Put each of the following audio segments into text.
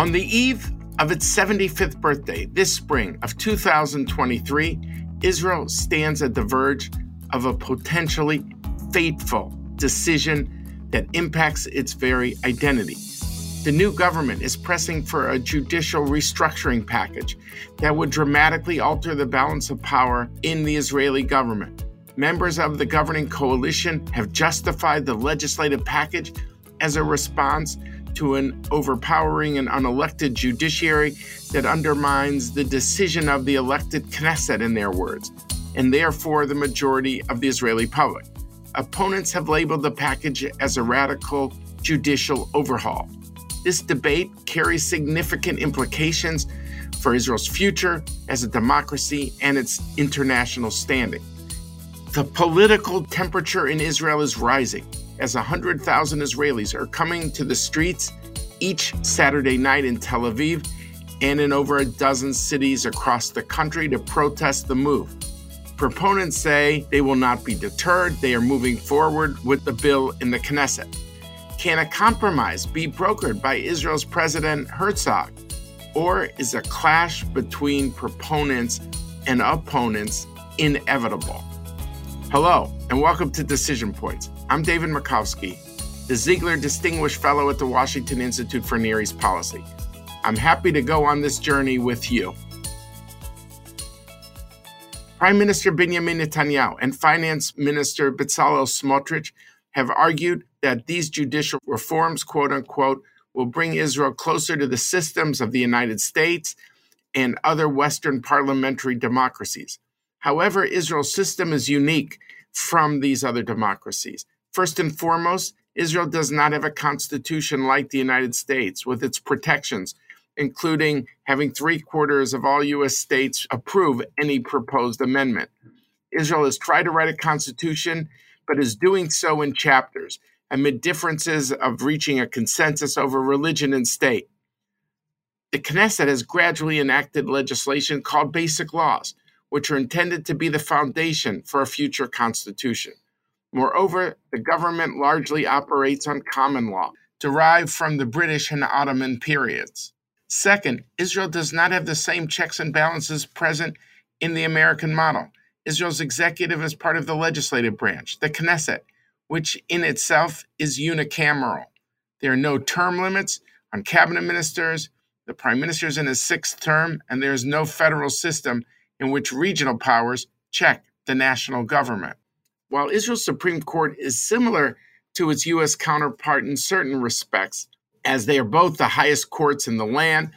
On the eve of its 75th birthday this spring of 2023, Israel stands at the verge of a potentially fateful decision that impacts its very identity. The new government is pressing for a judicial restructuring package that would dramatically alter the balance of power in the Israeli government. Members of the governing coalition have justified the legislative package as a response to an overpowering and unelected judiciary that undermines the decision of the elected Knesset, in their words, and therefore the majority of the Israeli public. Opponents have labeled the package as a radical judicial overhaul. This debate carries significant implications for Israel's future as a democracy and its international standing. The political temperature in Israel is rising as 100,000 Israelis are coming to the streets each Saturday night in Tel Aviv and in over a dozen cities across the country to protest the move. Proponents say they will not be deterred. They are moving forward with the bill in the Knesset. Can a compromise be brokered by Israel's President Herzog? Or is a clash between proponents and opponents inevitable? Hello, and welcome to Decision Points. I'm David Makovsky, the Ziegler Distinguished Fellow at the Washington Institute for Near East Policy. I'm happy to go on this journey with you. Prime Minister Benjamin Netanyahu and Finance Minister Bezalel Smotrich have argued that these judicial reforms, quote unquote, will bring Israel closer to the systems of the United States and other Western parliamentary democracies. However, Israel's system is unique from these other democracies. First and foremost, Israel does not have a constitution like the United States with its protections including having three quarters of all U.S. states approve any proposed amendment. Israel has tried to write a constitution, but is doing so in chapters amid differences of reaching a consensus over religion and state. The Knesset has gradually enacted legislation called basic laws, which are intended to be the foundation for a future constitution. Moreover, the government largely operates on common law, derived from the British and Ottoman periods. Second, Israel does not have the same checks and balances present in the American model. Israel's executive is part of the legislative branch, the Knesset, which in itself is unicameral. There are no term limits on cabinet ministers. The prime minister is in his sixth term, and there is no federal system in which regional powers check the national government. While Israel's Supreme Court is similar to its U.S. counterpart in certain respects, as they are both the highest courts in the land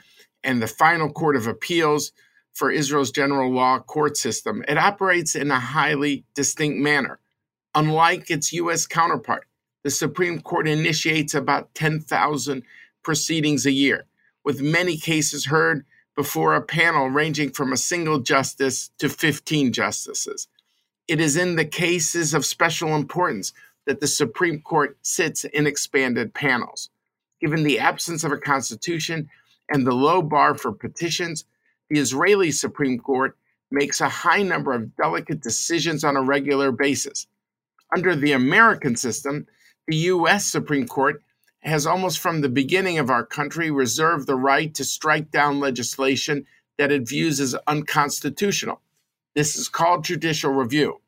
and the final court of appeals for Israel's general law court system. It operates in a highly distinct manner. Unlike its U.S. counterpart, the Supreme Court initiates about 10,000 proceedings a year, with many cases heard before a panel ranging from a single justice to 15 justices. It is in the cases of special importance that the Supreme Court sits in expanded panels. Given the absence of a constitution and the low bar for petitions, the Israeli Supreme Court makes a high number of delicate decisions on a regular basis. Under the American system, the U.S. Supreme Court has almost from the beginning of our country reserved the right to strike down legislation that it views as unconstitutional. This is called judicial review.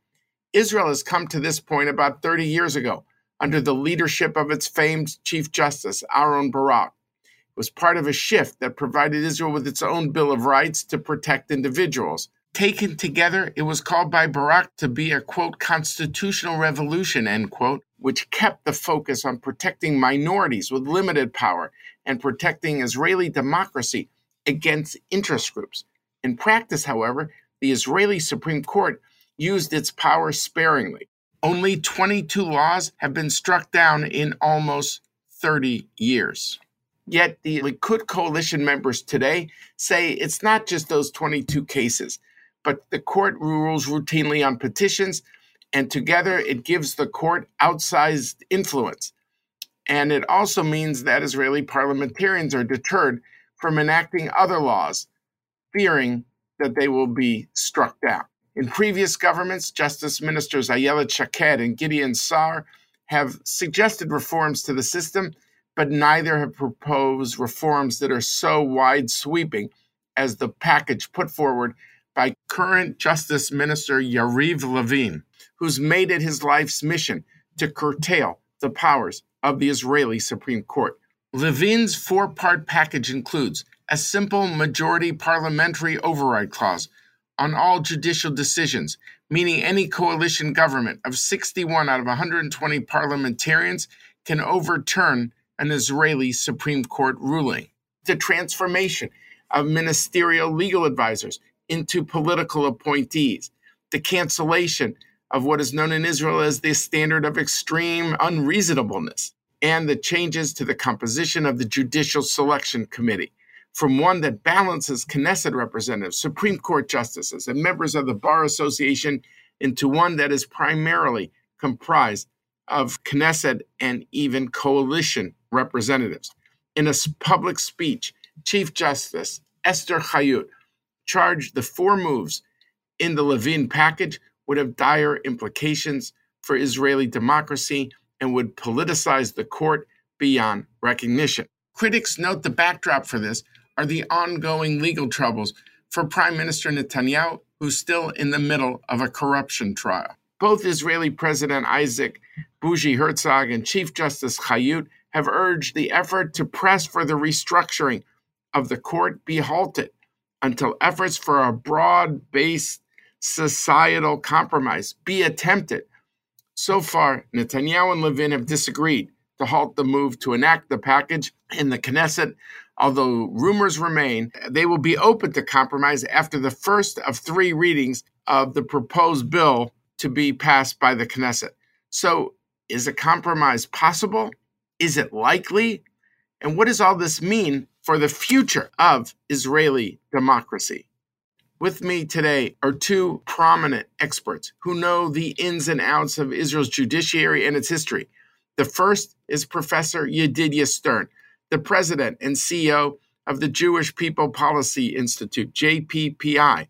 Israel has come to this point about 30 years ago under the leadership of its famed Chief Justice, Aaron Barak. It was part of a shift that provided Israel with its own Bill of Rights to protect individuals. Taken together, it was called by Barak to be a quote constitutional revolution, end quote, which kept the focus on protecting minorities with limited power and protecting Israeli democracy against interest groups. In practice, however, the Israeli Supreme Court used its power sparingly. Only 22 laws have been struck down in almost 30 years. Yet the Likud coalition members today say it's not just those 22 cases, but the court rules routinely on petitions, and together it gives the court outsized influence. And it also means that Israeli parliamentarians are deterred from enacting other laws, fearing that they will be struck down. In previous governments, Justice Ministers Ayelet Shaked and Gideon Sa'ar have suggested reforms to the system, but neither have proposed reforms that are so wide sweeping as the package put forward by current Justice Minister Yariv Levin, who's made it his life's mission to curtail the powers of the Israeli Supreme Court. Levin's four part package includes a simple majority parliamentary override clause on all judicial decisions, meaning any coalition government of 61 out of 120 parliamentarians can overturn an Israeli Supreme Court ruling. The transformation of ministerial legal advisors into political appointees, the cancellation of what is known in Israel as the standard of extreme unreasonableness, and the changes to the composition of the Judicial Selection Committee from one that balances Knesset representatives, Supreme Court justices, and members of the Bar Association into one that is primarily comprised of Knesset and even coalition representatives. In a public speech, Chief Justice Esther Chayut charged the four moves in the Levin package would have dire implications for Israeli democracy and would politicize the court beyond recognition. Critics note the backdrop for this are the ongoing legal troubles for Prime Minister Netanyahu, who's still in the middle of a corruption trial. Both Israeli President Isaac Bougie Herzog and Chief Justice Chayut have urged the effort to press for the restructuring of the court be halted until efforts for a broad based societal compromise be attempted. So far, Netanyahu and Levin have disagreed to halt the move to enact the package in the Knesset, although rumors remain they will be open to compromise after the first of three readings of the proposed bill to be passed by the Knesset. So, is a compromise possible? Is it likely? And what does all this mean for the future of Israeli democracy? With me today are two prominent experts who know the ins and outs of Israel's judiciary and its history. The first is Professor Yedidia Stern, the president and CEO of the Jewish People Policy Institute, JPPI,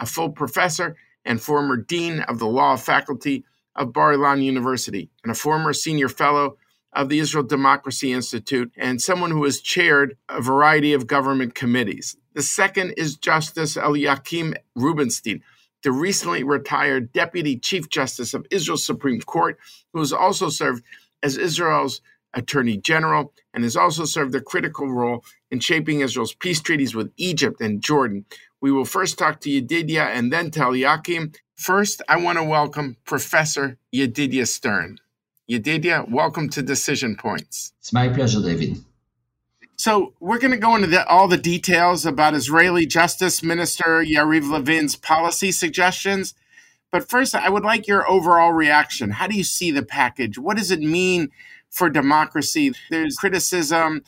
a full professor and former dean of the law faculty of Bar Ilan University, and a former senior fellow of the Israel Democracy Institute, and someone who has chaired a variety of government committees. The second is Justice Eliakim Rubinstein, the recently retired Deputy Chief Justice of Israel's Supreme Court, who has also served as Israel's Attorney General and has also served a critical role in shaping Israel's peace treaties with Egypt and Jordan. We will first talk to Yedidia and then to Eliakim. First, I want to welcome Professor Yedidia Stern. Yedidia, welcome to Decision Points. It's my pleasure, David. So, we're going to go into the, all the details about Israeli Justice Minister Yariv Levin's policy suggestions. But first, I would like your overall reaction. How do you see the package? What does it mean for democracy? There's criticism,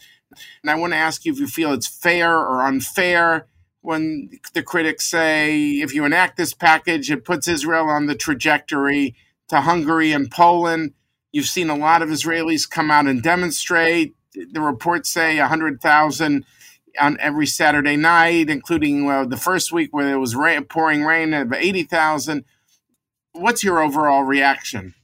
and I want to ask you if you feel it's fair or unfair when the critics say if you enact this package, it puts Israel on the trajectory to Hungary and Poland. You've seen a lot of Israelis come out and demonstrate. The reports say 100,000 on every Saturday night, including uh, the first week where it was rain, pouring rain, about 80,000. What's your overall reaction?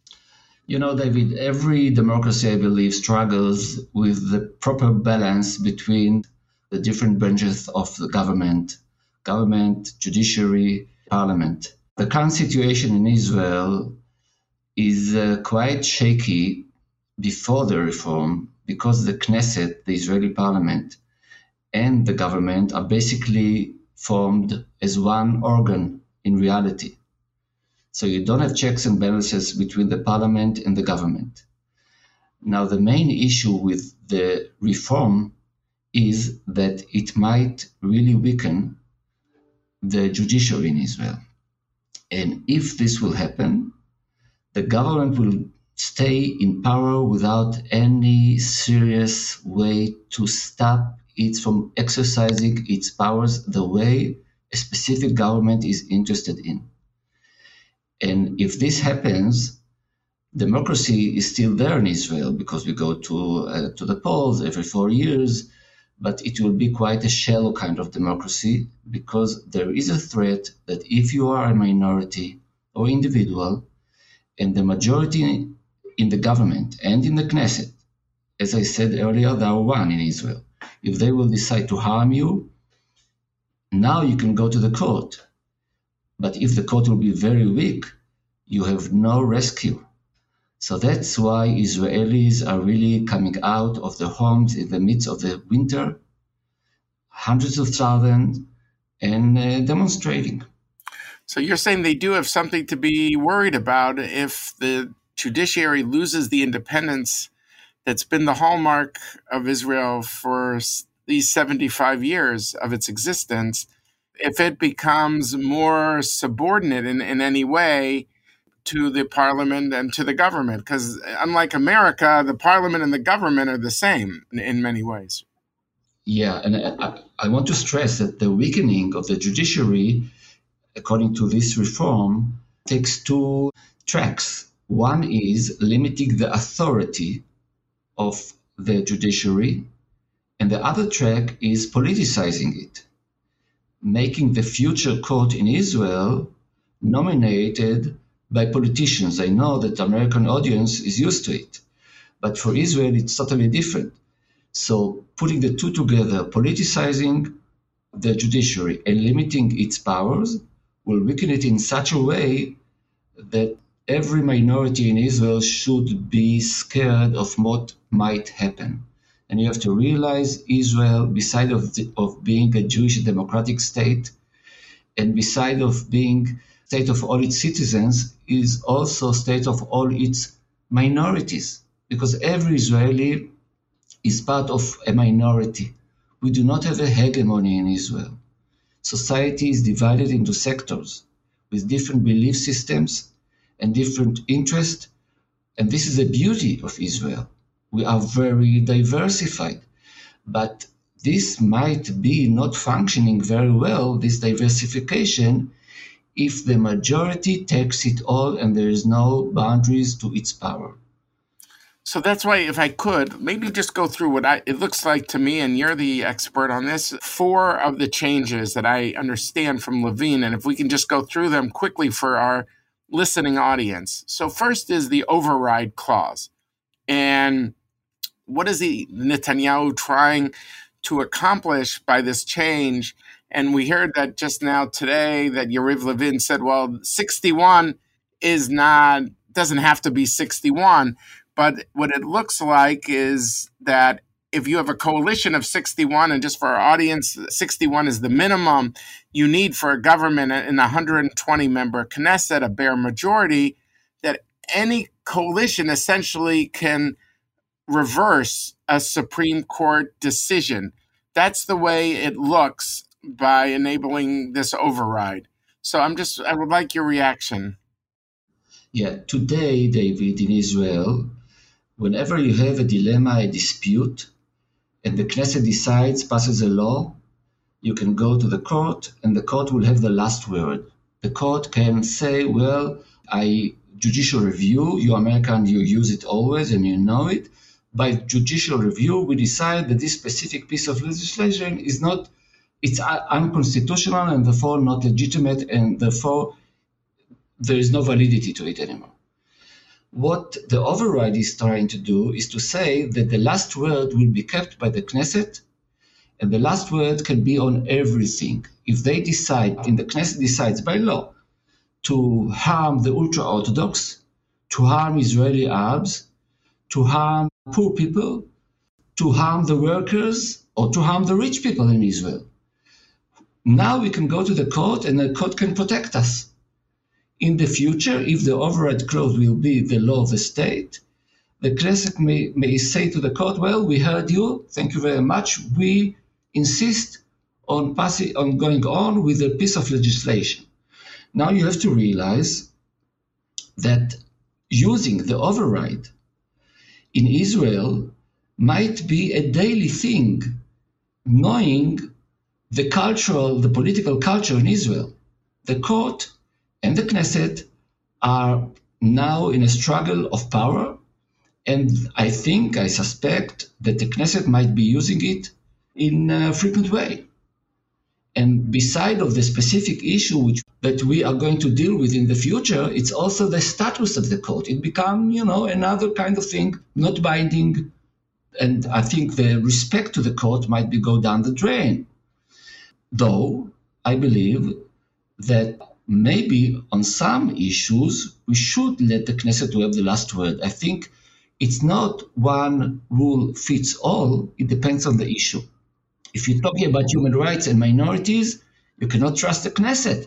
You know, David, every democracy, I believe, struggles with the proper balance between the different branches of the government government, judiciary, parliament. The current situation in Israel is uh, quite shaky before the reform because the Knesset, the Israeli parliament, and the government are basically formed as one organ in reality. So you don't have checks and balances between the parliament and the government. Now, the main issue with the reform is that it might really weaken the judiciary in Israel. And if this will happen, the government will stay in power without any serious way to stop it from exercising its powers the way a specific government is interested in. And if this happens, democracy is still there in Israel because we go to uh, to the polls every four years but it will be quite a shallow kind of democracy because there is a threat that if you are a minority or individual and the majority in the government and in the Knesset as I said earlier, there are one in Israel. If they will decide to harm you, now you can go to the court. But if the court will be very weak, you have no rescue. So that's why Israelis are really coming out of their homes in the midst of the winter, hundreds of thousands, and uh, demonstrating. So you're saying they do have something to be worried about if the judiciary loses the independence that's been the hallmark of Israel for these 75 years of its existence, if it becomes more subordinate in, in any way to the parliament and to the government, because uh, unlike America, the parliament and the government are the same in, in many ways. Yeah, and uh, I, I want to stress that the weakening of the judiciary, according to this reform, takes two tracks. One is limiting the authority of the judiciary, and the other track is politicizing it, making the future court in Israel nominated by politicians. I know that the American audience is used to it, but for Israel it's totally different. So putting the two together, politicizing the judiciary and limiting its powers, will weaken it in such a way that every minority in Israel should be scared of what might happen. And you have to realize Israel, beside of, the, of being a Jewish democratic state, and beside of being state of all its citizens, is also state of all its minorities. Because every Israeli is part of a minority. We do not have a hegemony in Israel. Society is divided into sectors with different belief systems and different interests. And this is the beauty of Israel. We are very diversified. But this might be not functioning very well, this diversification, if the majority takes it all and there is no boundaries to its power. So that's why, if I could, maybe just go through what I, it looks like to me, and you're the expert on this. Four of the changes that I understand from Levin, and if we can just go through them quickly for our listening audience. So, first is the override clause. And what is the Netanyahu trying to accomplish by this change? And we heard that just now today that Yariv Levin said, well, 61 is not, doesn't have to be 61. But what it looks like is that if you have a coalition of 61, and just for our audience, 61 is the minimum you need for a government in a 120 member Knesset, a bare majority, that any coalition essentially can reverse a Supreme Court decision. That's the way it looks by enabling this override. So I'm just, I would like your reaction. Yeah, today, David, in Israel, whenever you have a dilemma, a dispute, and the Knesset decides, passes a law, you can go to the court, and the court will have the last word. The court can say, well, I judicial review, you American, you use it always and you know it. By judicial review, we decide that this specific piece of legislation is not, it's unconstitutional and therefore not legitimate, and therefore there is no validity to it anymore. What the override is trying to do is to say that the last word will be kept by the Knesset, and the last word can be on everything. If they decide, and the Knesset decides by law, to harm the ultra Orthodox, to harm Israeli Arabs, to harm poor people, to harm the workers, or to harm the rich people in Israel. Now we can go to the court and the court can protect us in the future, if the override clause will be the law of the state, the Knesset may, may say to the court, well, we heard you, thank you very much. We insist on, passing, on going on with a piece of legislation. Now you have to realize that using the override in Israel might be a daily thing, knowing the cultural, the political culture in Israel. The court and the Knesset are now in a struggle of power. And I think, I suspect that the Knesset might be using it in a frequent way. And beside of the specific issue which that we are going to deal with in the future, it's also the status of the court. It become, you know, another kind of thing, not binding, And I think the respect to the court might be go down the drain. Though I believe that maybe on some issues we should let the Knesset to have the last word. I think it's not one rule fits all, it depends on the issue. If you're talking about human rights and minorities, you cannot trust the Knesset.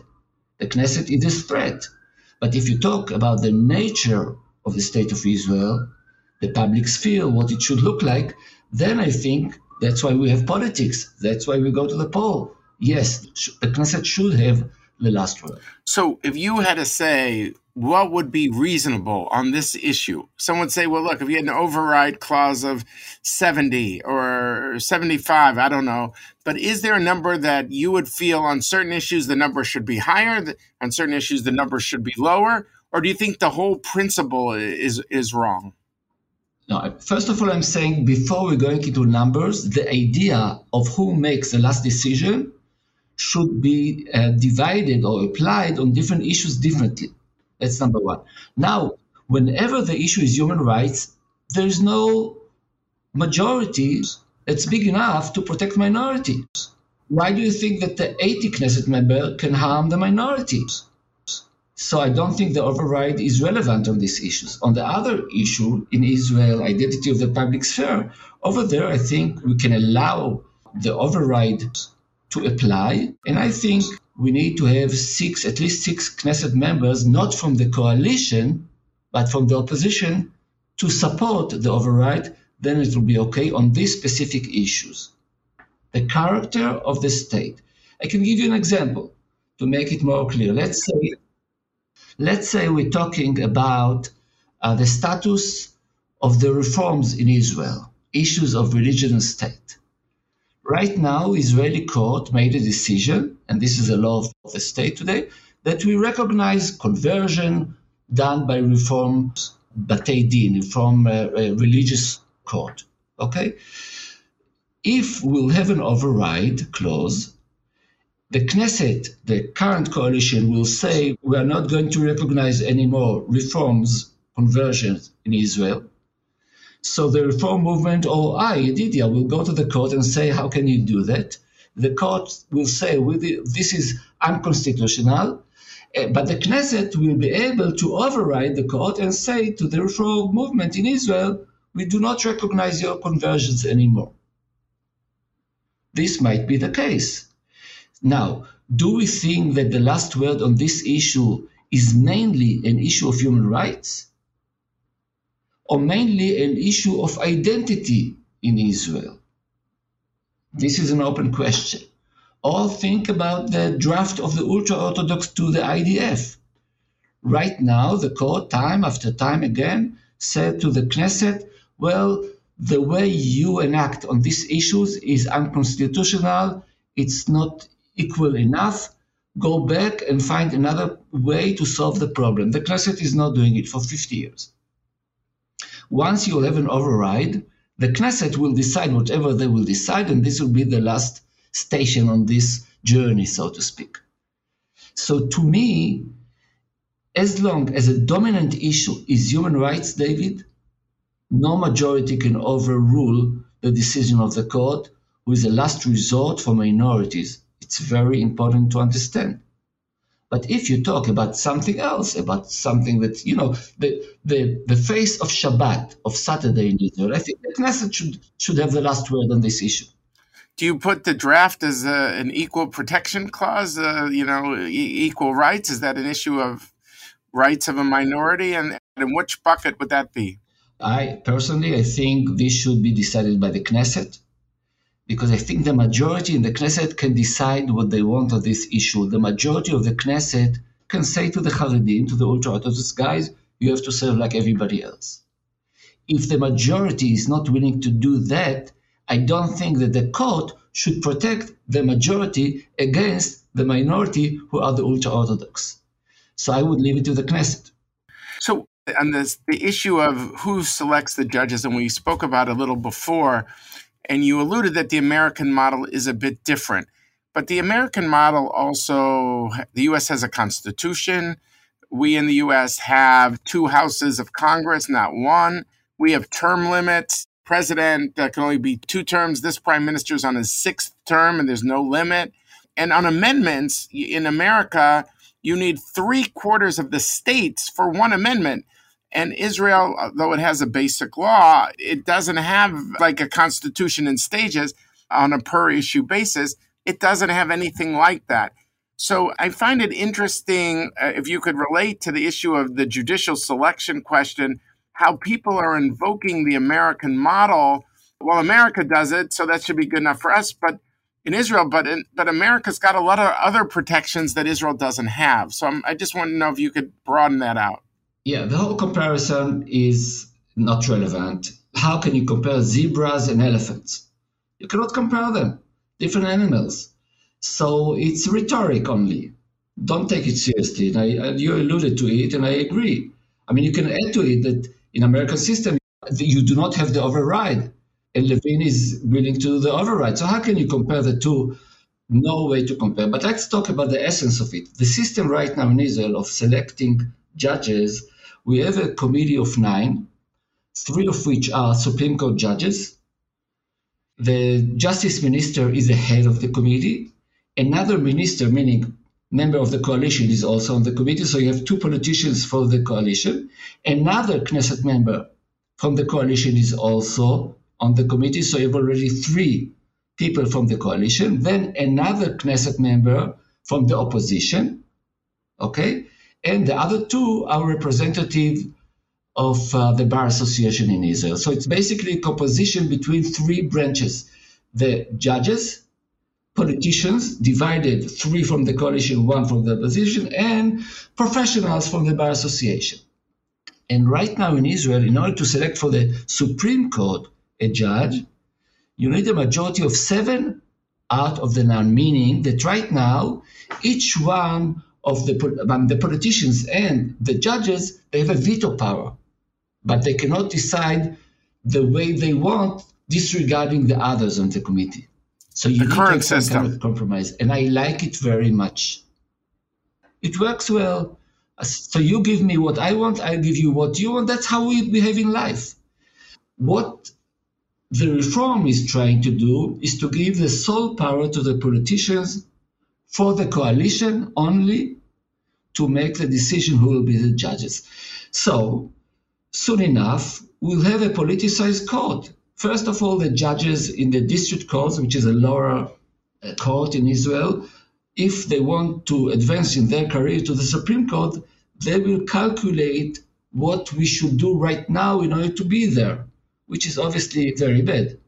The Knesset is a threat. But if you talk about the nature of the state of Israel, the public sphere, what it should look like, then I think that's why we have politics. That's why we go to the poll. Yes, the Knesset should have the last word. So, if you had to say what would be reasonable on this issue, some would say, well, look, if you had an override clause of 70 or 75, I don't know. But is there a number that you would feel on certain issues the number should be higher, on certain issues the number should be lower? Or do you think the whole principle is, is wrong? No, first of all, I'm saying before we're going into numbers, the idea of who makes the last decision should be uh, divided or applied on different issues differently. That's number one. Now, whenever the issue is human rights, there's no majority that's big enough to protect minorities. Why do you think that the 80 Knesset member can harm the minorities? So I don't think the override is relevant on these issues. On the other issue in Israel, identity of the public sphere, over there I think we can allow the override to apply. And I think we need to have six, at least six Knesset members, not from the coalition, but from the opposition, to support the override. Then it will be okay on these specific issues. The character of the state. I can give you an example to make it more clear. Let's say, let's say we're talking about uh, the status of the reforms in Israel, issues of religion and state. Right now, Israeli court made a decision, and this is a law of the state today, that we recognize conversion done by reform batei din, from a, uh, a uh, religious court. Okay, if we'll have an override clause, the Knesset, the current coalition, will say we are not going to recognize any more reforms, conversions in Israel. So the reform movement or I, Yedidia, will go to the court and say, how can you do that? The court will say, this is unconstitutional. Eh, but the Knesset will be able to override the court and say to the reform movement in Israel, we do not recognize your conversions anymore. This might be the case. Now, do we think that the last word on this issue is mainly an issue of human rights? Or mainly an issue of identity in Israel? This is an open question. Or think about the draft of the ultra Orthodox to the IDF. Right now, the court, time after time again, said to the Knesset, well, the way you enact on these issues is unconstitutional, it's not equal enough. Go back and find another way to solve the problem. The Knesset is not doing it for 50 years. Once you'll have an override, the Knesset will decide whatever they will decide, and this will be the last station on this journey, so to speak. So to me, as long as a dominant issue is human rights, David, no majority can overrule the decision of the court, who is a last resort for minorities. It's very important to understand. But if you talk about something else, about something that, you know, the, the, the face of Shabbat, of Saturday in Israel, I think the Knesset should, should have the last word on this issue. Do you put the draft as a, an equal protection clause, uh, you know, e- equal rights? Is that an issue of rights of a minority? And, in which bucket would that be? I personally, I think this should be decided by the Knesset because I think the majority in the Knesset can decide what they want on this issue. The majority of the Knesset can say to the Haredim, to the ultra Orthodox guys, you have to serve like everybody else. If the majority is not willing to do that, I don't think that the court should protect the majority against the minority who are the ultra Orthodox. So I would leave it to the Knesset. So, on this, the issue of who selects the judges, and we spoke about a little before, and you alluded that the American model is a bit different. But the American model also, the US has a constitution. We in the US have two houses of Congress, not one. We have term limits. president that can only be two terms. This prime minister is on his sixth term and there's no limit. And on amendments in America, you need three quarters of the states for one amendment. And Israel, though it has a basic law, it doesn't have like a constitution in stages on a per issue basis. It doesn't have anything like that. So I find it interesting uh, if you could relate to the issue of the judicial selection question, how people are invoking the American model. Well, America does it, so that should be good enough for us. But in Israel, but in, but America's got a lot of other protections that Israel doesn't have. So I'm, I just want to know if you could broaden that out. Yeah, the whole comparison is not relevant. How can you compare zebras and elephants? You cannot compare them. Different animals. So it's rhetoric only. Don't take it seriously. And, I, you alluded to it, and I agree. I mean, you can add to it that in American system, you do not have the override, and Levin is willing to do the override. So how can you compare the two? No way to compare. But let's talk about the essence of it. The system right now in Israel of selecting judges, we have a committee of nine, three of which are Supreme Court judges. The justice minister is the head of the committee, Another minister, meaning member of the coalition, is also on the committee. So you have two politicians for the coalition. Another Knesset member from the coalition is also on the committee. So you have already three people from the coalition. Then another Knesset member from the opposition. Okay. And the other two are representative of uh, the Bar Association in Israel. So it's basically a composition between three branches the judges, politicians divided three from the coalition, one from the opposition, and professionals from the bar association. And right now in Israel, in order to select for the Supreme Court a judge, you need a majority of seven out of the nine, meaning that right now, each one of the, um, the politicians and the judges, they have a veto power, but they cannot decide the way they want, disregarding the others on the committee. So you the current system kind of compromise, and I like it very much. It works well. So you give me what I want, I give you what you want. That's how we behave in life. What the reform is trying to do is to give the sole power to the politicians for the coalition only to make the decision who will be the judges. So soon enough, we'll have a politicized court First of all, the judges in the district courts, which is a lower uh, court in Israel, if they want to advance in their career to the Supreme Court, they will calculate what we should do right now in order to be there, which is obviously very bad.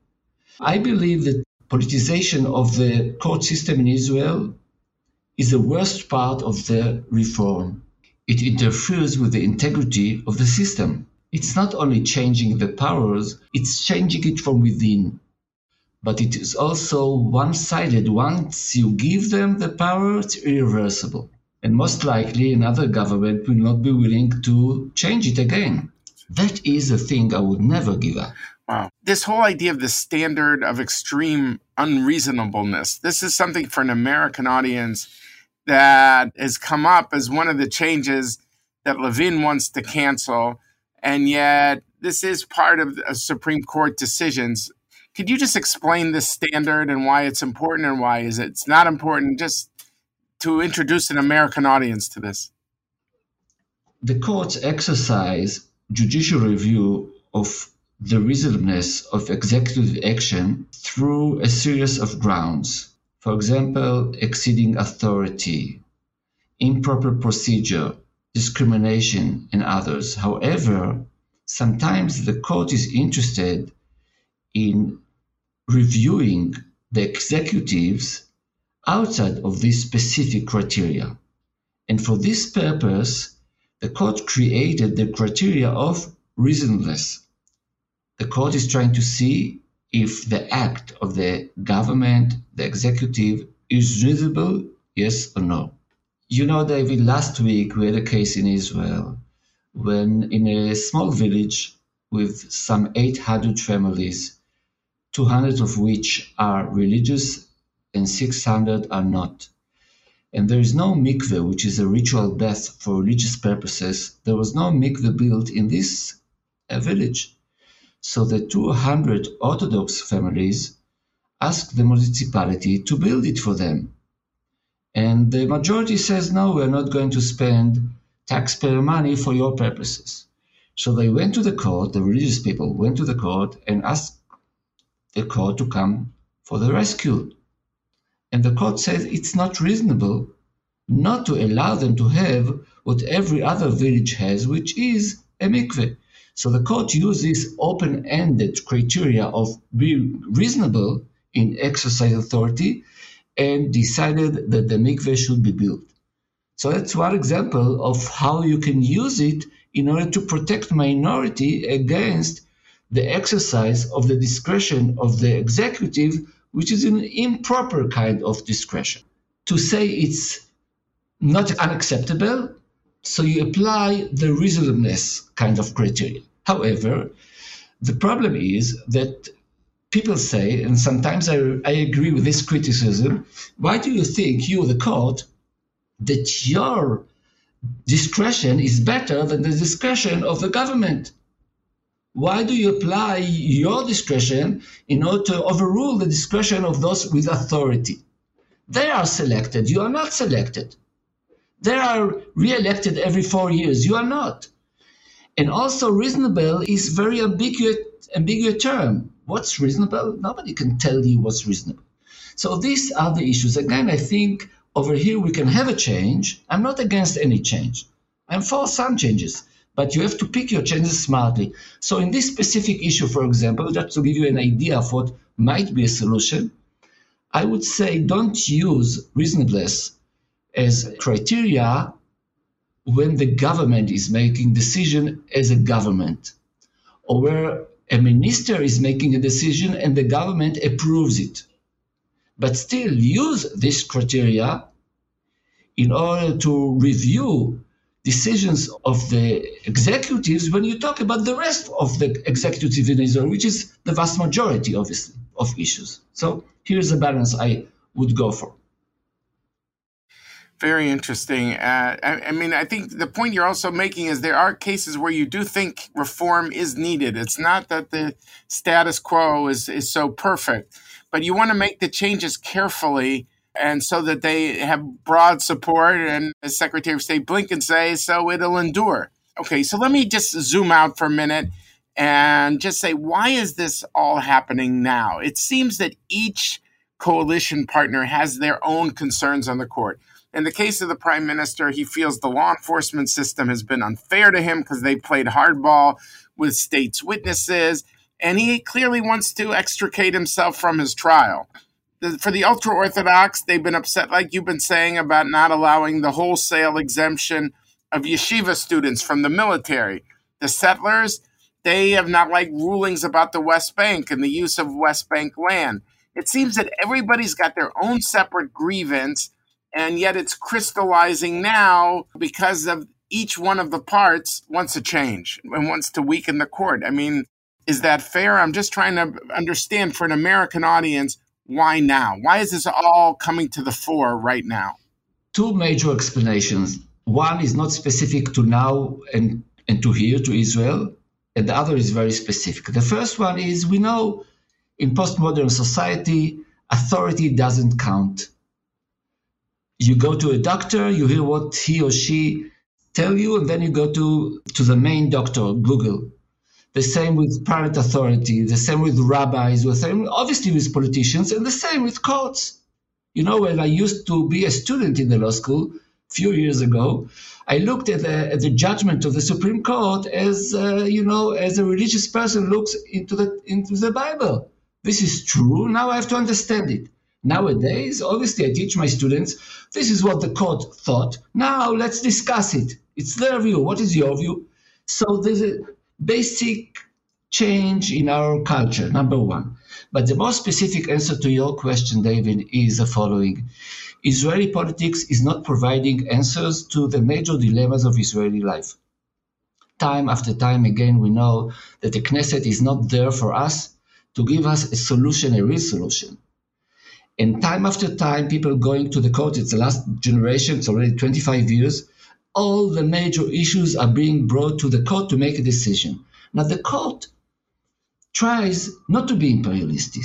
I believe that politicization of the court system in Israel is the worst part of the reform. It interferes with the integrity of the system it's not only changing the powers, it's changing it from within. But it is also one sided. Once you give them the power, it's irreversible. And most likely, another government will not be willing to change it again. That is a thing I would never give up. Wow. This whole idea of the standard of extreme unreasonableness, this is something for an American audience that has come up as one of the changes that Levin wants to cancel and yet this is part of Supreme Court decisions. Could you just explain the standard and why it's important and why is it it's not important? Just to introduce an American audience to this. The courts exercise judicial review of the reasonableness of executive action through a series of grounds. For example, exceeding authority, improper procedure, discrimination and others. However, sometimes the court is interested in reviewing the executives outside of these specific criteria. And for this purpose, the court created the criteria of reasonableness. The court is trying to see if the act of the government, the executive, is reasonable, yes or no. You know, David, last week we had a case in Israel when in a small village with some 800 families, 200 of which are religious and 600 are not. And there is no mikveh, which is a ritual bath for religious purposes. There was no mikveh built in this uh, village. So the 200 Orthodox families asked the municipality to build it for them. And the majority says, no, we're not going to spend taxpayer money for your purposes. So they went to the court, the religious people went to the court and asked the court to come for the rescue. And the court said it's not reasonable not to allow them to have what every other village has, which is a mikveh. So the court used this open-ended criteria of being reasonable in exercise authority and decided that the mikveh should be built. So that's one example of how you can use it in order to protect minority against the exercise of the discretion of the executive, which is an improper kind of discretion. To say it's not unacceptable, so you apply the reasonableness kind of criteria. However, the problem is that people say, and sometimes I, I agree with this criticism, why do you think you, the court, that your discretion is better than the discretion of the government? Why do you apply your discretion in order to overrule the discretion of those with authority? They are selected, you are not selected. They are re-elected every four years, you are not. And also reasonable is very ambiguous, ambiguous term. What's reasonable? Nobody can tell you what's reasonable. So these are the issues. Again, I think over here we can have a change. I'm not against any change. I'm for some changes, but you have to pick your changes smartly. So in this specific issue, for example, just to give you an idea of what might be a solution, I would say don't use reasonableness as criteria when the government is making decision as a government or where a minister is making a decision and the government approves it. But still use this criteria in order to review decisions of the executives when you talk about the rest of the executive in Israel, which is the vast majority, obviously, of issues. So here's the balance I would go for. Very interesting. Uh, I, I, mean, I think the point you're also making is there are cases where you do think reform is needed. It's not that the status quo is, is so perfect, but you want to make the changes carefully and so that they have broad support. And as Secretary of State Blinken says, so it'll endure. Okay, so let me just zoom out for a minute and just say, why is this all happening now? It seems that each coalition partner has their own concerns on the court. In the case of the prime minister, he feels the law enforcement system has been unfair to him because they played hardball with states' witnesses, and he clearly wants to extricate himself from his trial. For the ultra Orthodox, they've been upset, like you've been saying, about not allowing the wholesale exemption of yeshiva students from the military. The settlers, they have not liked rulings about the West Bank and the use of West Bank land. It seems that everybody's got their own separate grievance and yet it's crystallizing now because of each one of the parts wants to change and wants to weaken the court. I mean, is that fair? I'm just trying to understand for an American audience why now? Why is this all coming to the fore right now? Two major explanations. One is not specific to now and, and to here, to Israel, and the other is very specific. The first one is we know in postmodern society, authority doesn't count you go to a doctor, you hear what he or she tell you, and then you go to, to the main doctor, Google. The same with private authority, the same with rabbis, the same obviously with politicians, and the same with courts. You know, when I used to be a student in the law school a few years ago, I looked at the, at the judgment of the Supreme Court as, uh, you know, as a religious person looks into the, into the Bible. This is true. Now I have to understand it. Nowadays, obviously, I teach my students this is what the court thought. Now let's discuss it. It's their view. What is your view? So there's a basic change in our culture, number one. But the more specific answer to your question, David, is the following Israeli politics is not providing answers to the major dilemmas of Israeli life. Time after time again, we know that the Knesset is not there for us to give us a solution, a real solution. And time after time, people going to the court, it's the last generation, it's already 25 years, all the major issues are being brought to the court to make a decision. Now, the court tries not to be imperialistic,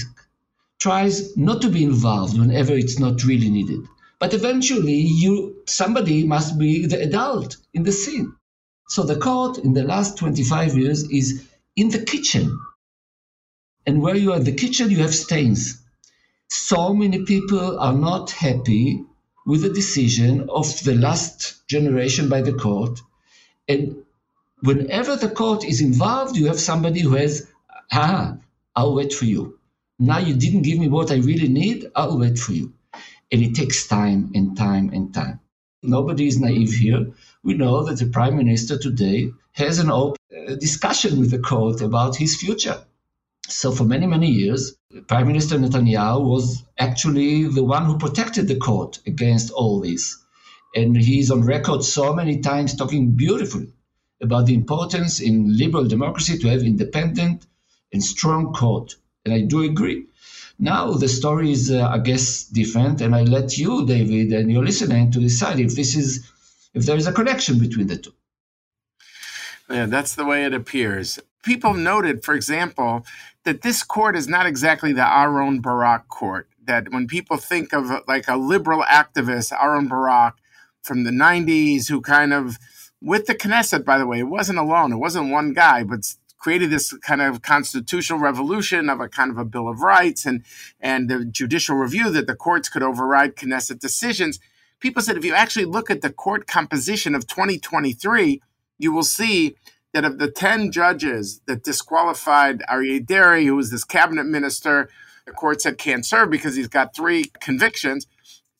tries not to be involved whenever it's not really needed. But eventually, you somebody must be the adult in the scene. So the court in the last 25 years is in the kitchen. And where you are in the kitchen, you have stains. So many people are not happy with the decision of the last generation by the court. And whenever the court is involved, you have somebody who has, ah, I'll wait for you. Now you didn't give me what I really need, I'll wait for you. And it takes time and time and time. Nobody is naive here. We know that the prime minister today has an open uh, discussion with the court about his future. So for many, many years, Prime Minister Netanyahu was actually the one who protected the court against all this. And he's on record so many times talking beautifully about the importance in liberal democracy to have independent and strong court. And I do agree. Now the story is, uh, I guess, different, and I let you, David, and your listener to decide if this is, if there is a connection between the two. Yeah, that's the way it appears. People noted, for example, that this court is not exactly the Aaron Barak court. That when people think of like a liberal activist, Aaron Barak from the 90s, who kind of, with the Knesset, by the way, it wasn't alone, it wasn't one guy, but created this kind of constitutional revolution of a kind of a Bill of Rights and, and the judicial review that the courts could override Knesset decisions. People said if you actually look at the court composition of 2023, you will see that of the 10 judges that disqualified Aryeh Deri, who was this cabinet minister, the court said can't serve because he's got three convictions,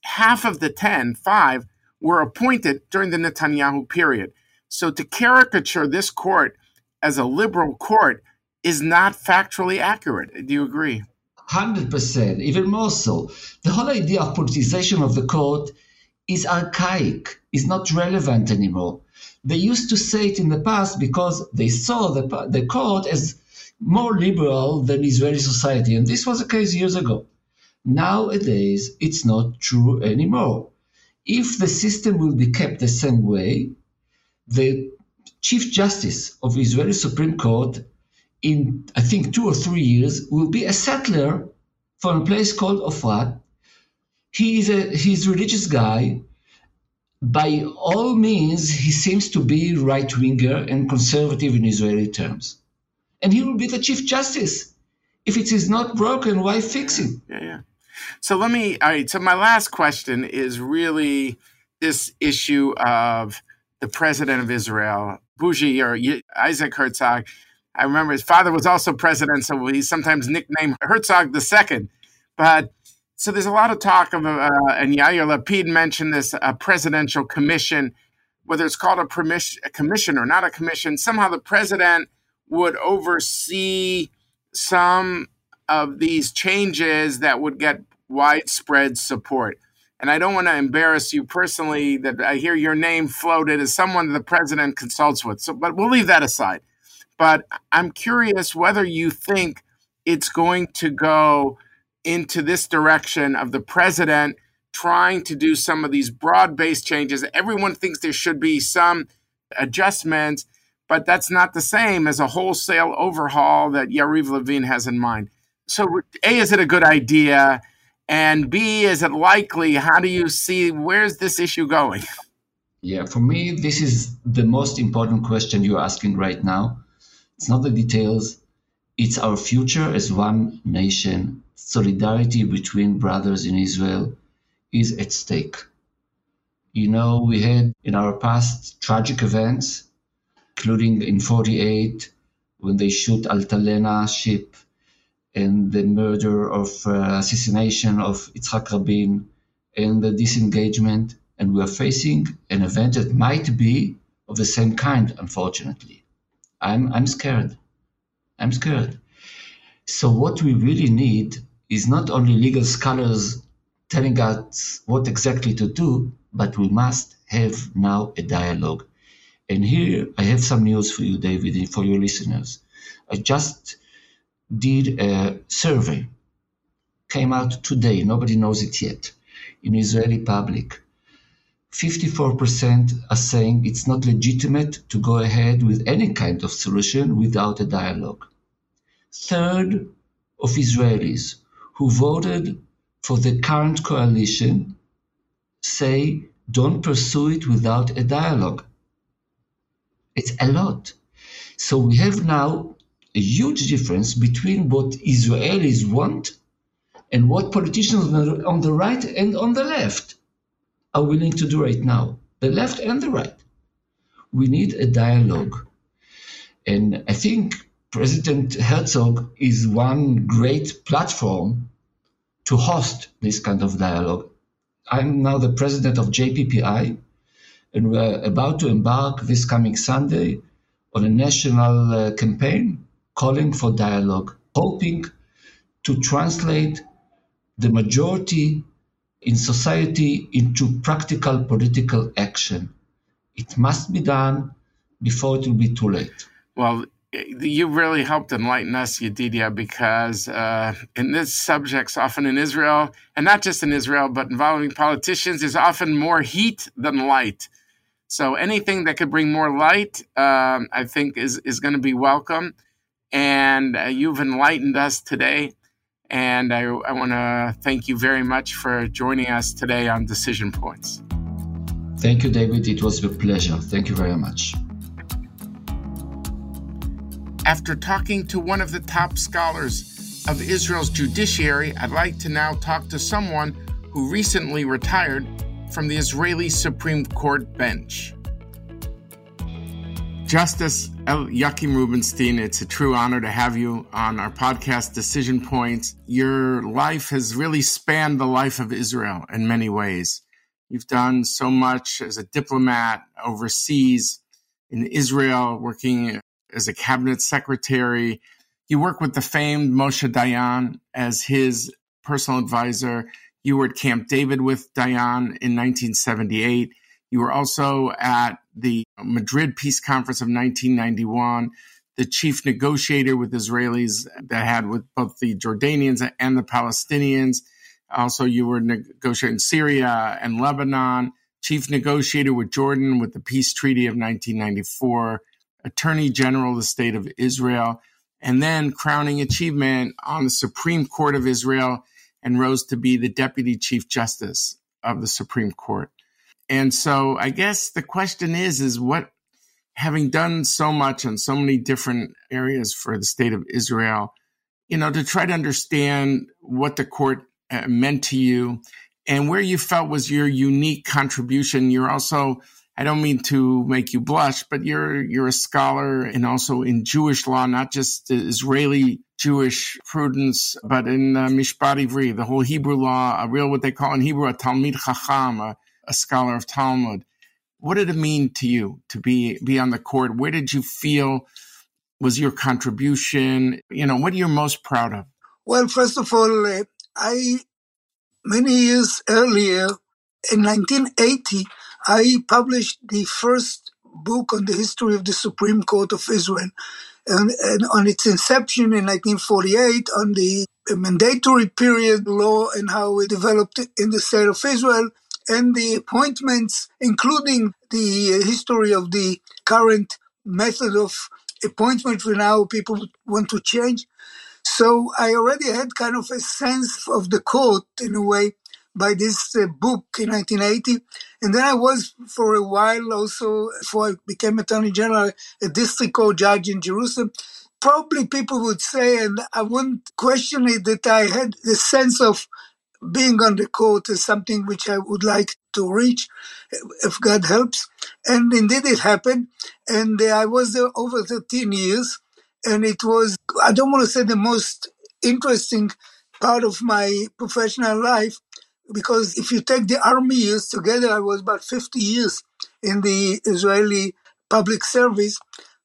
half of the 10, five, were appointed during the Netanyahu period. So to caricature this court as a liberal court is not factually accurate. Do you agree? 100%, even more so. The whole idea of politicization of the court is archaic, is not relevant anymore. They used to say it in the past because they saw the, the court as more liberal than Israeli society, and this was the case years ago. Nowadays, it's not true anymore. If the system will be kept the same way, the Chief Justice of Israeli Supreme Court in, I think, two or three years will be a settler from a place called Ofrat. He is a he's a religious guy. By all means, he seems to be right winger and conservative in Israeli terms. And he will be the Chief Justice. If it is not broken, why fix it? Yeah, yeah. So let me, all right. So my last question is really this issue of the president of Israel Bougie or Isaac Herzog. I remember his father was also president, so he's sometimes nicknamed Herzog the Second. But so there's a lot of talk of, uh, and Yair Lapid mentioned this presidential commission, whether it's called a, permission, a commission or not a commission. Somehow the president would oversee some of these changes that would get widespread support and I don't want to embarrass you personally that I hear your name floated as someone the president consults with. So, but we'll leave that aside. But I'm curious whether you think it's going to go into this direction of the president trying to do some of these broad-based changes. Everyone thinks there should be some adjustments, but that's not the same as a wholesale overhaul that Yariv Levin has in mind. So, A, is it a good idea? And B, is it likely? How do you see where's this issue going? Yeah, for me, this is the most important question you're asking right now. It's not the details, it's our future as one nation. Solidarity between brothers in Israel is at stake. You know, we had in our past tragic events, including in 48 when they shoot Altalena ship and the murder of uh, assassination of Yitzhak Rabin and the disengagement. And we are facing an event that might be of the same kind, unfortunately. I'm, I'm scared. I'm scared. So, what we really need is not only legal scholars telling us what exactly to do, but we must have now a dialogue. And here I have some news for you, David, and for your listeners. I just did a survey, came out today, nobody knows it yet, in Israeli public. 54% are saying it's not legitimate to go ahead with any kind of solution without a dialogue. third of Israelis who voted for the current coalition say don't pursue it without a dialogue. It's a lot. So we have now a huge difference between what Israelis want and what politicians on the right and on the left are willing to do right now. The left and the right. We need a dialogue. And I think President Herzog is one great platform to host this kind of dialogue. I'm now the president of JPPI, and we're about to embark this coming Sunday on a national uh, campaign calling for dialogue, hoping to translate the majority in society into practical political action. It must be done before it will be too late. Well, you really helped enlighten us, Yedidia, because uh, in this subjects, often in Israel, and not just in Israel, but involving politicians, is often more heat than light. So anything that could bring more light, um, I think, is is going to be welcome. And uh, you've enlightened us today, and I, I want to thank you very much for joining us today on Decision Points. Thank you, David. It was a pleasure. Thank you very much. After talking to one of the top scholars of Israel's judiciary, I'd like to now talk to someone who recently retired from the Israeli Supreme Court bench. Justice Eliakim Rubinstein, it's a true honor to have you on our podcast, Decision Points. Your life has really spanned the life of Israel in many ways. You've done so much as a diplomat overseas in Israel, working as a cabinet secretary. You work with the famed Moshe Dayan as his personal advisor. You were at Camp David with Dayan in 1978. You were also at the Madrid Peace Conference of 1991, the chief negotiator with Israelis that had with both the Jordanians and the Palestinians. Also, you were negotiating Syria and Lebanon, chief negotiator with Jordan with the peace treaty of 1994, Attorney General of the State of Israel, and then crowning achievement on the Supreme Court of Israel and rose to be the Deputy Chief Justice of the Supreme Court. And so I guess the question is, is what, having done so much in so many different areas for the state of Israel, you know, to try to understand what the court uh, meant to you and where you felt was your unique contribution. You're also I don't mean to make you blush, but you're you're a scholar and also in Jewish law, not just Israeli jurisprudence, but in uh, Mishpat Ivri, the whole Hebrew law, a real what they call in Hebrew a Talmid Chacham, a, a scholar of Talmud. What did it mean to you to be be on the court? Where did you feel was your contribution? You know, what are you most proud of? Well, first of all, uh, I many years earlier in 1980 I published the first book on the history of the Supreme Court of Israel. And, and, on its inception in 1948, on the mandatory period law and how it developed in the state of Israel, and the appointments, including the history of the current method of appointment for now people want to change. So I already had kind of a sense of the court in a way by this uh, book in 1980. And then I was for a while also, before I became Attorney General, a district court judge in Jerusalem. Probably people would say, and I wouldn't question it, that I had the sense of being on the court is something which I would like to reach, if God helps. And indeed it happened. And uh, I was there over 13 years. And it was, I don't want to say the most interesting part of my professional life, because if you take the army years together, I was about 50 years in the Israeli public service,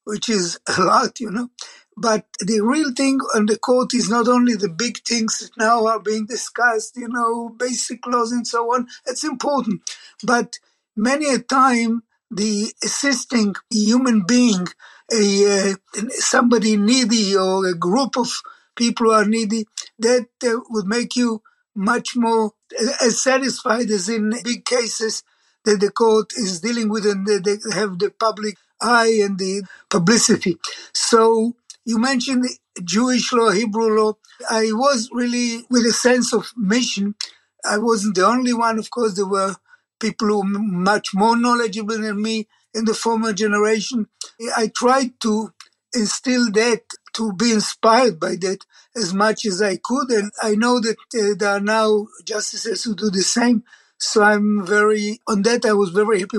which is a lot, you know. But the real thing on the court is not only the big things that now are being discussed, you know, basic laws and so on. It's important. But many a time, the assisting human being, a, uh, somebody needy or a group of people who are needy, that uh, would make you much more as satisfied as in big cases that the court is dealing with and they have the public eye and the publicity. So You mentioned Jewish law, Hebrew law. I was really with a sense of mission. I wasn't the only one. Of course, there were people who were much more knowledgeable than me in the former generation. I tried to instill that, to be inspired by that as much as I could. And I know that uh, there are now justices who do the same. So I'm very, on that, I was very happy.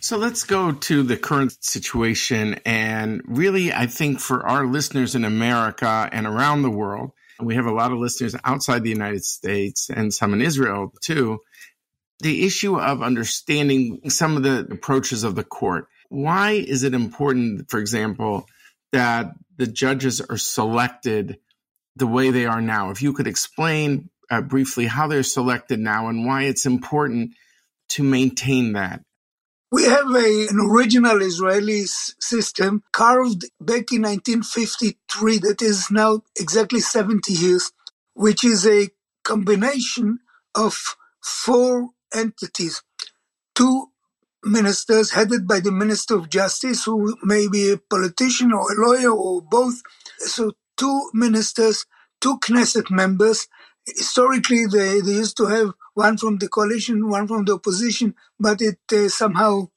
So let's go to the current situation. And really, I think for our listeners in America and around the world, we have a lot of listeners outside the United States and some in Israel too. The issue of understanding some of the approaches of the court. Why is it important, for example, that the judges are selected the way they are now? If you could explain uh, briefly how they're selected now and why it's important to maintain that. We have a, an original Israeli system carved back in 1953 that is now exactly 70 years, which is a combination of four entities. Two ministers headed by the Minister of Justice, who may be a politician or a lawyer or both. So two ministers, two Knesset members. Historically, they, they used to have one from the coalition, one from the opposition, but it uh, somehow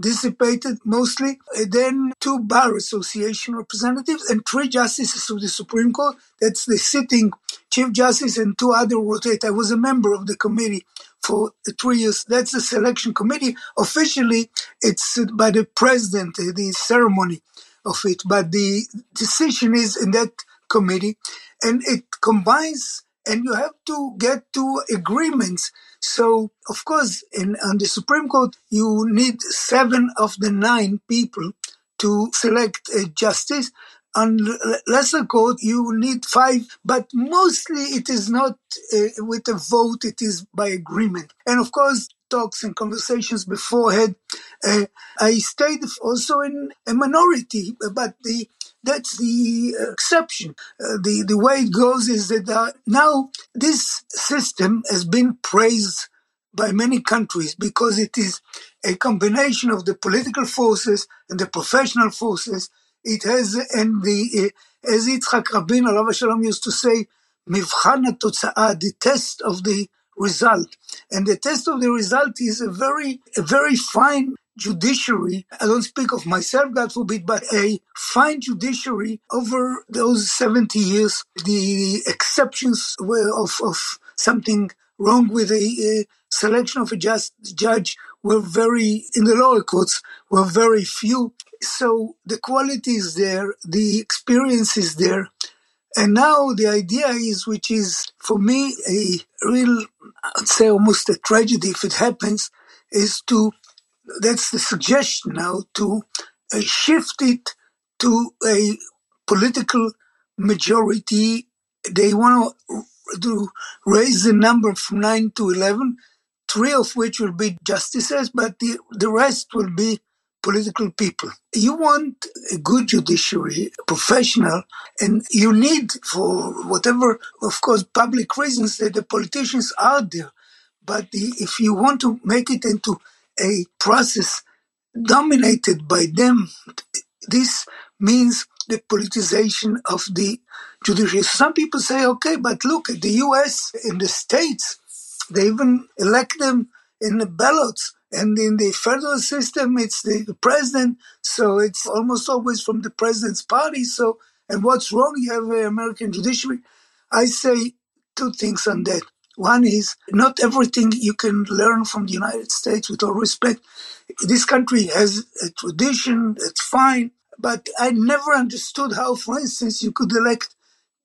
dissipated mostly. And then two bar association representatives and three justices of the Supreme Court. That's the sitting Chief Justice and two other rotate. I was a member of the committee for three years. That's the selection committee. Officially, it's by the president, uh, the ceremony of it, but the decision is in that committee and it combines and you have to get to agreements. So, of course, in on the Supreme Court, you need seven of the nine people to select a justice. On lesser court, you need five, but mostly it is not uh, with a vote; it is by agreement. And of course, talks and conversations beforehand. Uh, I stayed also in a minority, but the that's the exception. Uh, the, the way it goes is that uh, now this system has been praised by many countries because it is a combination of the political forces and the professional forces. It has, and the, uh, as Yitzhak Rabin, alav shalom, used to say, מבחן התוצאה, the test of the result. And the test of the result is a very, a very fine judiciary, I don't speak of myself, God forbid, but a fine judiciary over those 70 years. The exceptions were of, of something wrong with a, selection of a just judge were very, in the lower courts, were very few. So the quality is there, the experience is there. And now the idea is, which is for me a real, I'd say almost a tragedy if it happens, is to that's the suggestion now to uh, shift it to a political majority. They want to raise the number from 9 to 11, three of which will be justices, but the, the rest will be political people. You want a good judiciary, professional, and you need, for whatever, of course, public reasons, that the politicians are there. But the, if you want to make it into a process dominated by them. This means the politicization of the judiciary. Some people say, okay, but look at the US in the states, they even elect them in the ballots. And in the federal system, it's the president. So it's almost always from the president's party. So, and what's wrong? You have an American judiciary. I say two things on that. One is not everything you can learn from the United States, with all respect. This country has a tradition, it's fine, but I never understood how, for instance, you could elect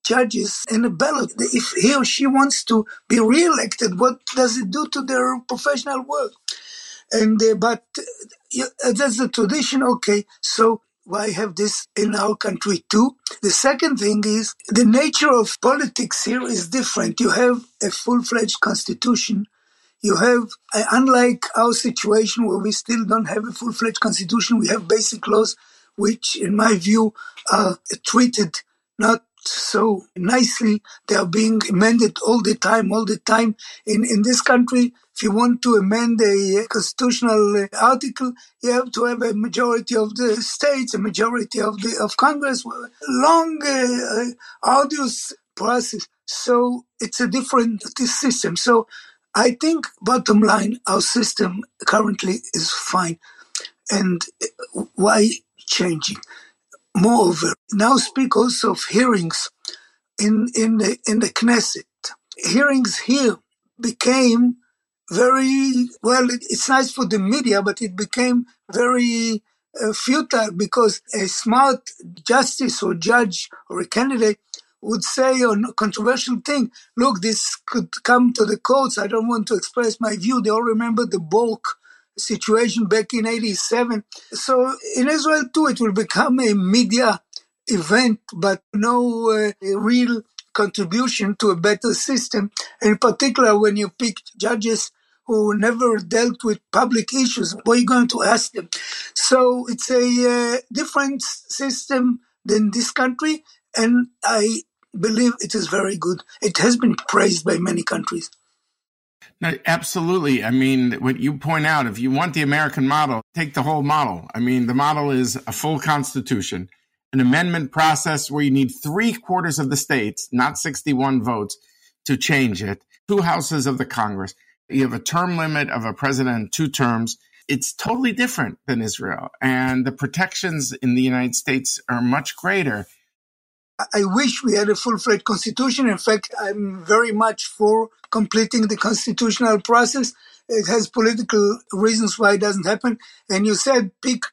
judges in a ballot. If he or she wants to be re-elected, what does it do to their professional work? And uh, but uh, that's the tradition. Okay, so why have this in our country too? The second thing is the nature of politics here is different. You have a full fledged constitution. You have, uh, unlike our situation where we still don't have a full fledged constitution, we have basic laws which, in my view, are treated not so nicely. They are being amended all the time, all the time. In, in this country, if you want to amend a constitutional uh, article, you have to have a majority of the states, a majority of the of Congress. Long, uh, uh, arduous process. So it's a different system. So I think, bottom line, our system currently is fine. And uh, why changing? Moreover, now speak also of hearings in, in, the, in the Knesset. Hearings here became very, well, it, it's nice for the media, but it became very uh, futile because a smart justice or judge or a candidate would say on a controversial thing, look, this could come to the courts. I don't want to express my view. They all remember the Bork situation back in 87. So in Israel too, it will become a media event, but no uh, real contribution to a better system. In particular, when you pick judges who never dealt with public issues, what are you going to ask them? So it's a uh, different system than this country, and I believe it is very good. It has been praised by many countries. No, absolutely. I mean, what you point out, if you want the American model, take the whole model. I mean, the model is a full constitution, an amendment process where you need three quarters of the states, not 61 votes, to change it, two houses of the Congress. You have a term limit of a president, two terms. It's totally different than Israel. And the protections in the United States are much greater. I wish we had a full-fledged constitution. In fact, I'm very much for completing the constitutional process. It has political reasons why it doesn't happen. And you said pick,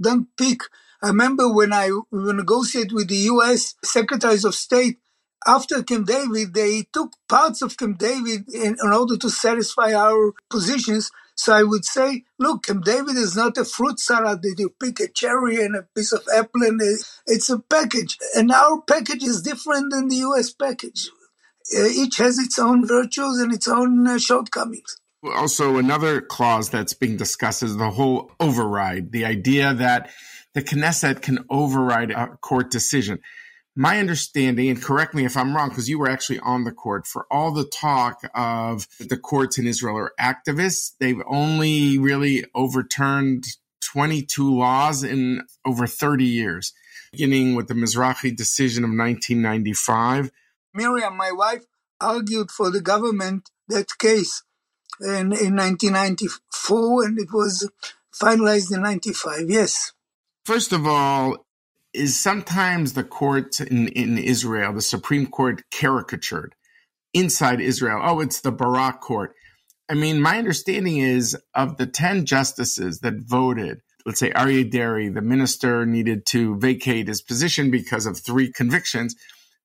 don't pick. I remember when I negotiated with the U.S. secretaries of state after Camp David, they took parts of Camp David in, in order to satisfy our positions. So I would say, look, Camp David is not a fruit salad that you pick a cherry and a piece of apple and it's a package. And our package is different than the US package. Uh, each has its own virtues and its own uh, shortcomings. Also, another clause that's being discussed is the whole override, the idea that the Knesset can override a court decision my understanding, and correct me if I'm wrong, because you were actually on the court for all the talk of the courts in Israel are activists. They've only really overturned 22 laws in over 30 years, beginning with the Mizrahi decision of 1995. Miriam, my wife, argued for the government that case in, in 1994, and it was finalized in 95. Yes. First of all, is sometimes the courts in, in Israel, the Supreme Court caricatured inside Israel. Oh, it's the Barak court. I mean, my understanding is of the 10 justices that voted, let's say Aryeh Deri, the minister needed to vacate his position because of three convictions.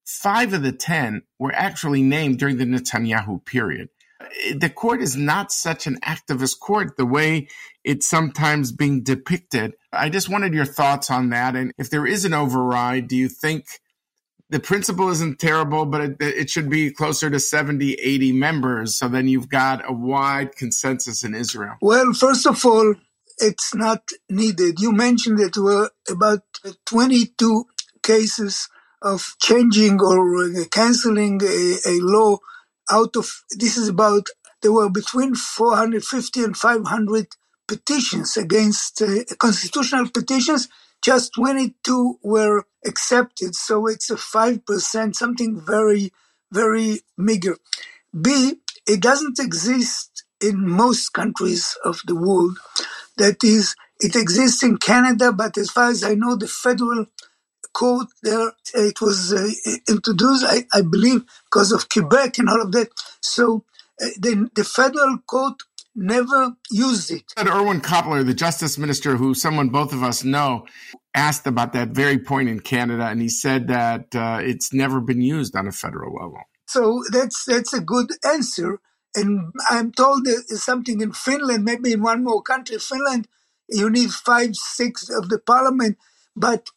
Five of the 10 were actually named during the Netanyahu period Uh, the court is not such an activist court the way it's sometimes being depicted. I just wanted your thoughts on that. And if there is an override, do you think the principle isn't terrible, but it, it should be closer to 70, 80 members? So then you've got a wide consensus in Israel. Well, first of all, it's not needed. You mentioned that there were about 22 cases of changing or canceling a, a law out of this is about there were between 450 and 500 petitions against uh, constitutional petitions. Just 22 were accepted so it's a 5% something very very meager. B it doesn't exist in most countries of the world. That is it exists in canada but as far as i know the federal court there. It was uh, introduced, I, I, believe, because of Quebec and all of that. So uh, the, the federal court never used it. And Irwin Cotler, the justice minister, who someone both of us know, asked about that very point in Canada, and he said that uh, it's never been used on a federal level. So that's that's a good answer. And I'm told there's something in Finland, maybe in one more country, Finland, you need five, six of the parliament. But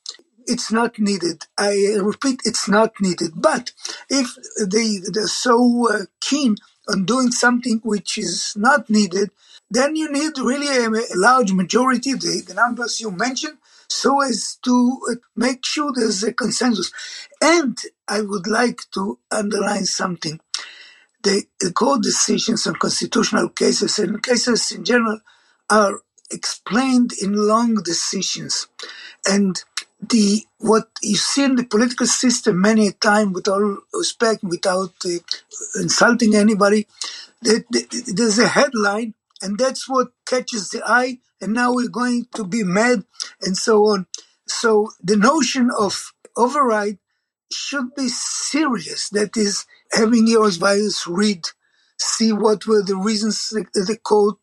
it's not needed. I repeat, it's not needed. But if they, they're so uh, keen on doing something which is not needed, then you need really a, a large majority, the, the, numbers you mentioned. so as to uh, make sure there's a consensus. And I would like to underline something. The, the court decisions on constitutional cases and cases in general are explained in long decisions. And the what you see in the political system many a time, with all respect, without uh, insulting anybody, that, that there's a headline, and that's what catches the eye. And now we're going to be mad, and so on. So the notion of override should be serious. That is, having your advisors read, see what were the reasons the court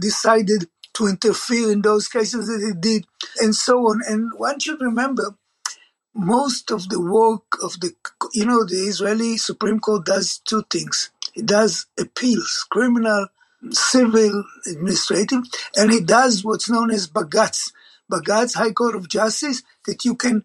decided to interfere in those cases that it did, and so on. And one should remember most of the work of the, you know, the Israeli Supreme Court does two things. It does appeals, criminal, civil, administrative, and it does what's known as Bagatz, Bagatz High Court of Justice, that you can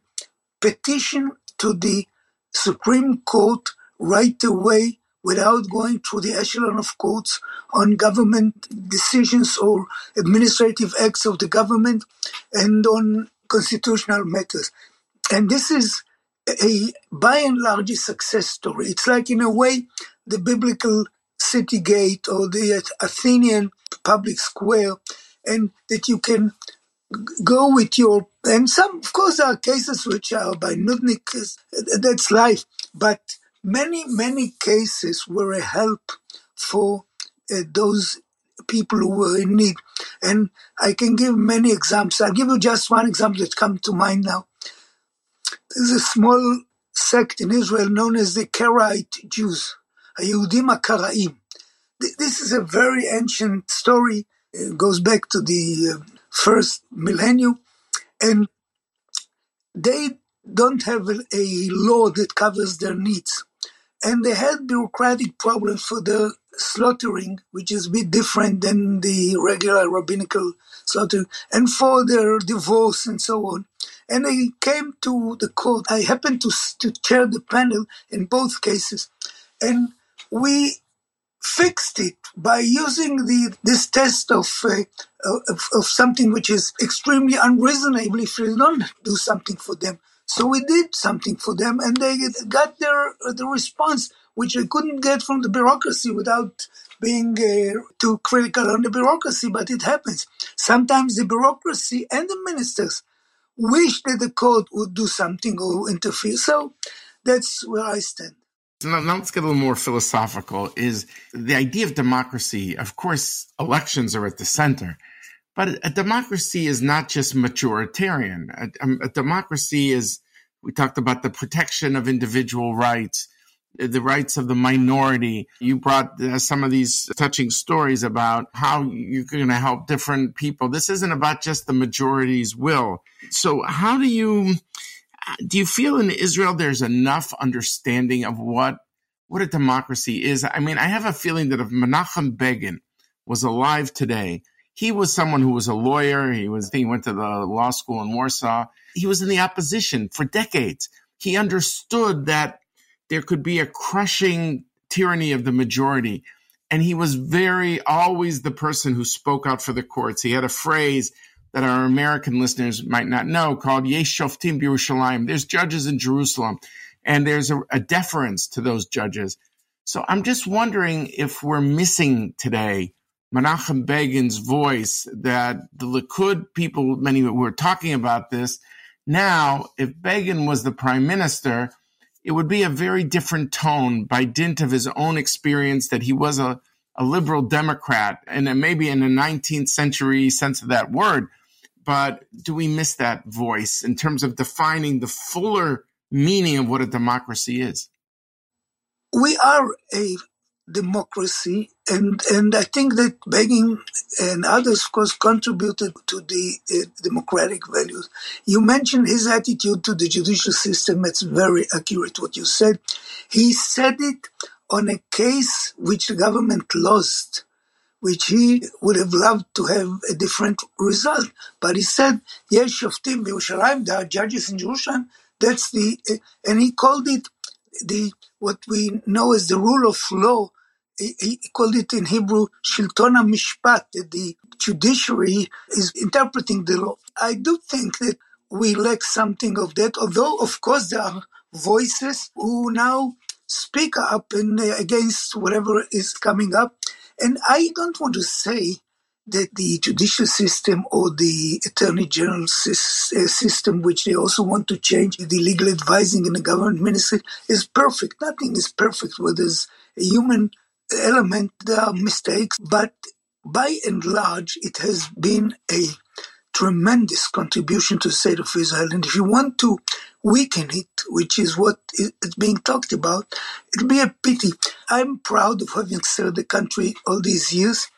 petition to the Supreme Court right away without going through the echelon of courts on government decisions or administrative acts of the government and on constitutional matters. And this is a by and large a success story. It's like in a way the biblical city gate or the Athenian public square, and that you can go with your and some of course there are cases which are by nudnik that's life but many, many cases were a help for uh, those people who were in need. And I can give many examples. I'll give you just one example that comes to mind now. There's a small sect in Israel known as the Karaite Jews, Yehudim Karaim. This is a very ancient story. It goes back to the uh, first millennium. And they don't have a law that covers their needs and they had bureaucratic problems for the slaughtering, which is a bit different than the regular rabbinical slaughtering, and for their divorce and so on. And they came to the court. I happened to, to chair the panel in both cases, and we fixed it by using the this test of, uh, of, of something which is extremely unreasonable if you don't do something for them. So we did something for them, and they got their the response which they couldn't get from the bureaucracy without being uh, too critical on the bureaucracy. But it happens. Sometimes the bureaucracy and the ministers wish that the court would do something or interfere. So that's where I stand. Now, now let's get a little more philosophical. Is the idea of democracy? Of course, elections are at the center but a democracy is not just majoritarian. A, um, a, democracy is, we talked about the protection of individual rights, the rights of the minority. You brought uh, some of these touching stories about how you're going to help different people. This isn't about just the majority's will. So how do you, do you feel in Israel there's enough understanding of what, what a democracy is? I mean, I have a feeling that if Menachem Begin was alive today, he was someone who was a lawyer. He was, he went to the law school in Warsaw. He was in the opposition for decades. He understood that there could be a crushing tyranny of the majority. And he was very always the person who spoke out for the courts. He had a phrase that our American listeners might not know called Yesh Shoftim. There's judges in Jerusalem, and there's a, a deference to those judges. So I'm just wondering if we're missing today Menachem Begin's voice that the Likud people, many were talking about this. Now, if Begin was the prime minister, it would be a very different tone by dint of his own experience that he was a, a liberal Democrat and maybe in the 19th century sense of that word. But do we miss that voice in terms of defining the fuller meaning of what a democracy is? We are a democracy. And, and I think that Begin and others, of course, contributed to the uh, democratic values. You mentioned his attitude to the judicial system. It's very accurate what you said. He said it on a case which the government lost which he would have loved to have a different result. But he said, yes, Shoftim Yerushalayim, there are judges in Jerusalem. That's the, uh, and he called it the, what we know as the rule of law he called it in Hebrew Shilton Mishpat, the judiciary is interpreting the law. I do think that we lack something of that. Although, of course, there are voices who now speak up and against whatever is coming up. And I don't want to say that the judicial system or the attorney general uh, system, which they also want to change, the legal advising in the government ministry, is perfect. Nothing is perfect where there's a human element, there are mistakes, but by and large, it has been a tremendous contribution to the state of Israel. And if you want to weaken it, which is what is being talked about, it'll be a pity. I'm proud of having served the country all these years.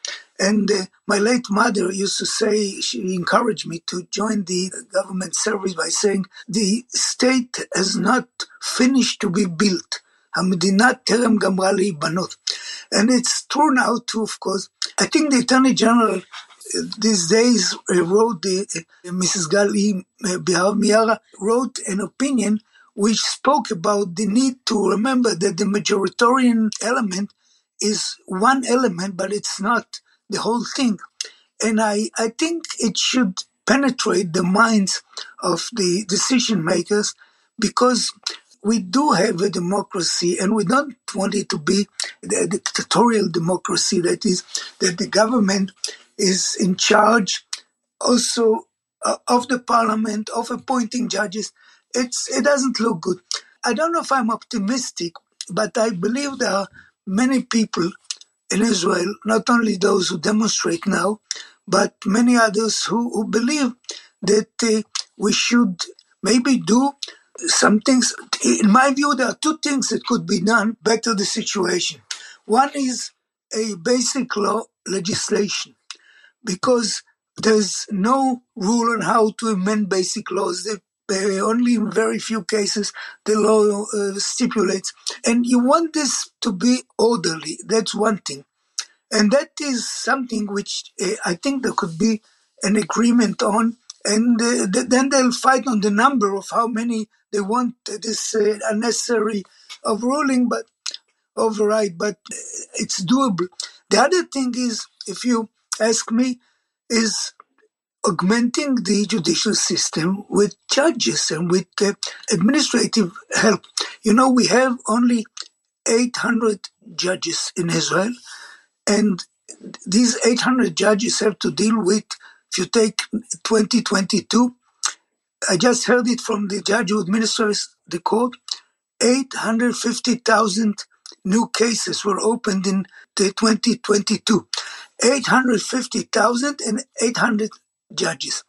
And uh, my late mother used to say, she encouraged me to join the government service by saying, the state has not finished to be built. המדינה טרם גמרה להיבנות. And it's true now too, of course. I think the Attorney General uh, these days uh, wrote, the, uh, Mrs. Gali Baharav Miara wrote an opinion which spoke about the need to remember that the majoritarian element is one element, but it's not the whole thing. And I, I think it should penetrate the minds of the decision makers because we do have a democracy and we don't want it to be a dictatorial democracy that is that the government is in charge also uh, of the parliament of appointing judges. It's it doesn't look good. I don't know if i'm optimistic but i believe there are many people in Israel, not only those who demonstrate now, but many others who, who believe that uh, we should maybe do some things. In my view, there are two things that could be done better the situation. One is a basic law legislation, because there's no rule on how to amend basic laws. They, only in very few cases the law uh, stipulates. And you want this to be orderly. That's one thing. And that is something which uh, I think there could be an agreement on. And uh, th- then they'll fight on the number of how many they want this uh, unnecessary overruling, but override, but it's doable. The other thing is, if you ask me, is augmenting the judicial system with judges and with uh, administrative help. You know, we have only 800 judges in Israel, and these 800 judges have to deal with, if you take 2022, I just heard it from the judge who administers the court, 850,000 new cases were opened in the 2022. 850,000 and 800 judges.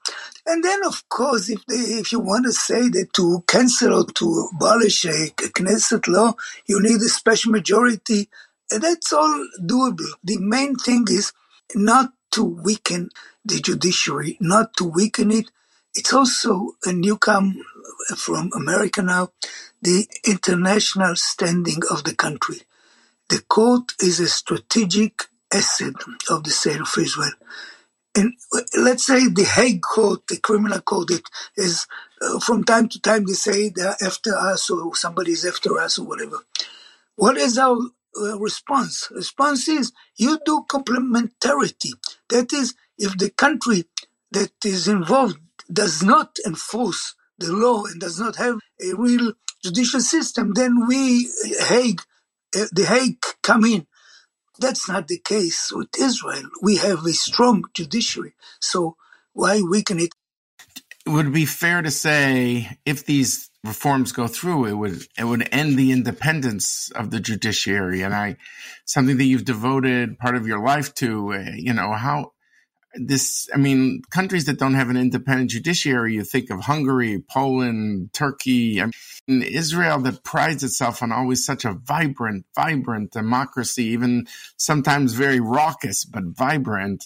And then, of course, if they, if you want to say that to cancel or to abolish a Knesset law, you need a special majority that's all doable. The main thing is not to weaken the judiciary, not to weaken it. It's also a newcome from America now, the international standing of the country. The court is a strategic asset of the state of Israel. And let's say the Hague Court, the criminal court, it is uh, from time to time they say they're after us or somebody is after us or whatever. What is our uh, response. Response is you do complementarity. That is, if the country that is involved does not enforce the law and does not have a real judicial system, then we, Hague, uh, the Hague come in. That's not the case with Israel. We have a strong judiciary. So why weaken it? Would it be fair to say if these reforms go through, it would it would end the independence of the judiciary, and I something that you've devoted part of your life to. Uh, you know how this i mean countries that don't have an independent judiciary you think of hungary poland turkey I mean, israel that prides itself on always such a vibrant vibrant democracy even sometimes very raucous but vibrant.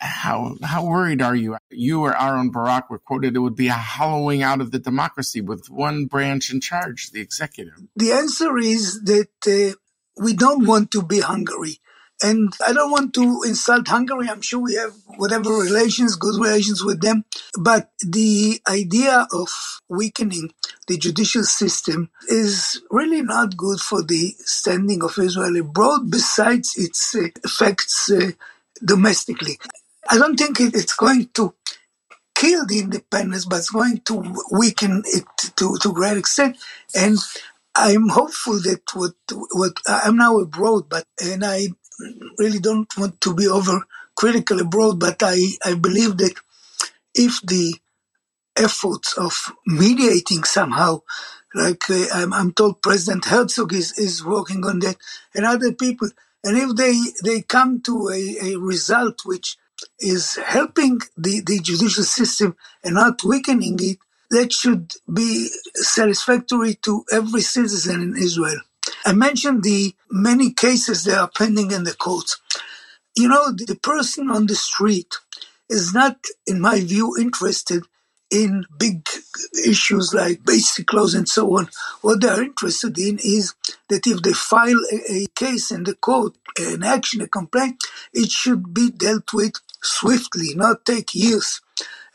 How how worried are you? You or aaron barak were quoted it would be a hollowing out of the democracy with one branch in charge the executive. The answer is that uh, we don't want to be hungary and I don't want to insult Hungary. I'm sure we have whatever relations, good relations with them. But the idea of weakening the judicial system is really not good for the standing of Israel abroad, besides its uh, effects uh, domestically. I don't think it's going to kill the independence, but it's going to weaken it to, to a great extent. And I'm hopeful that what what I'm now abroad, but and I really don't want to be over critical abroad, but I, I believe that if the efforts of mediating somehow, like uh, I'm, I'm told President Herzog is, is working on that, and other people, and if they, they come to a, a result which is helping the, the judicial system and not weakening it, that should be satisfactory to every citizen in Israel. I mentioned the many cases that are pending in the courts. You know, the person on the street is not, in my view, interested in big issues like basic laws and so on. What they are interested in is that if they file a, a case in the court, an action, a complaint, it should be dealt with swiftly, not take years.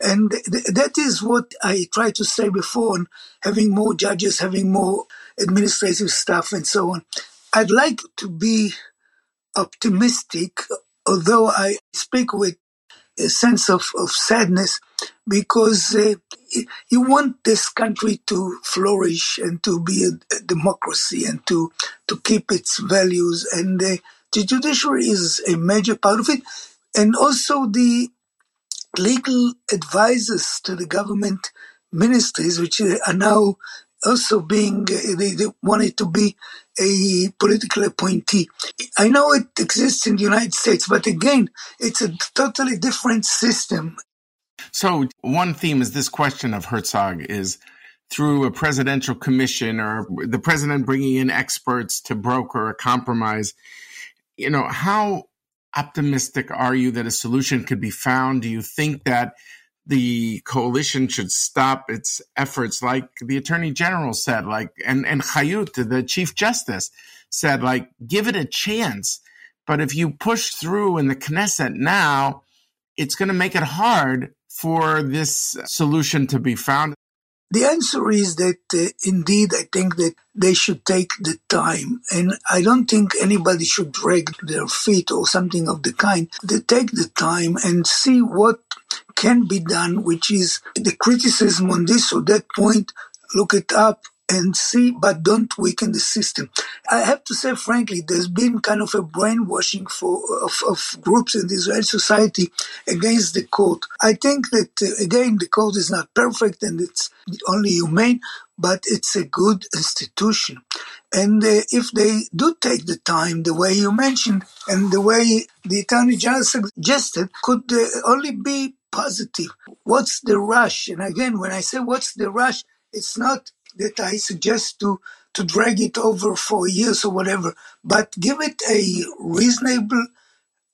And th- that is what I tried to say before on having more judges, having more administrative staff, and so on. I'd like to be optimistic, although I speak with a sense of, of sadness because uh, you want this country to flourish and to be a, a democracy and to, to keep its values. And uh, the judiciary is a major part of it. And also the legal advisors to the government ministries, which are now also being, uh, they, they wanted to be a political appointee. I know it exists in the United States, but again, it's a totally different system. So, one theme is this question of Herzog is through a presidential commission or the president bringing in experts to broker a compromise. You know, how optimistic are you that a solution could be found? Do you think that the coalition should stop its efforts, like the attorney general said, like, and, and Chayut, the chief justice, said, like, give it a chance. But if you push through in the Knesset now, it's going to make it hard for this solution to be found. The answer is that uh, indeed, I think that they should take the time. And I don't think anybody should drag their feet or something of the kind. They take the time and see what can be done, which is the criticism on this or that point, look it up and see, but don't weaken the system. I have to say, frankly, there's been kind of a brainwashing for of, of groups in the Israeli society against the court. I think that uh, again, the court is not perfect and it's only humane, but it's a good institution. And uh, if they do take the time, the way you mentioned, and the way the Attorney General suggested, could uh, only be positive. What's the rush? And again, when I say what's the rush, it's not that I suggest to to drag it over for years or whatever, but give it a reasonable,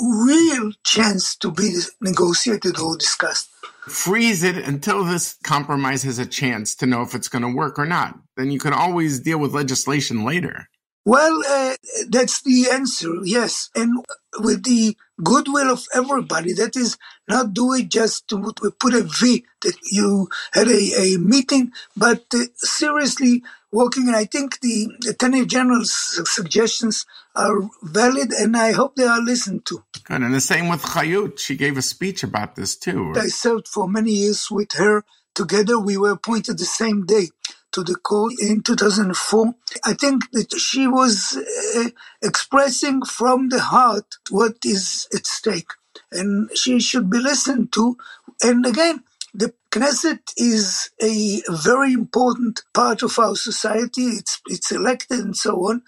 real chance to be negotiated or discussed. Freeze it until this compromise has a chance to know if it's going to work or not. Then you can always deal with legislation later. Well, uh, that's the answer, yes. And with the goodwill of everybody, that is not do it just to put a V that you had a, a meeting, but uh, seriously working. And I think the Attorney General's suggestions are valid, and I hope they are listened to. Good. And the same with Chayut. She gave a speech about this too. I served for many years with her. Together, we were appointed the same day to the court in 2004. I think that she was uh, expressing from the heart what is at stake, and she should be listened to. And again, the Knesset is a very important part of our society. It's it's elected and so on,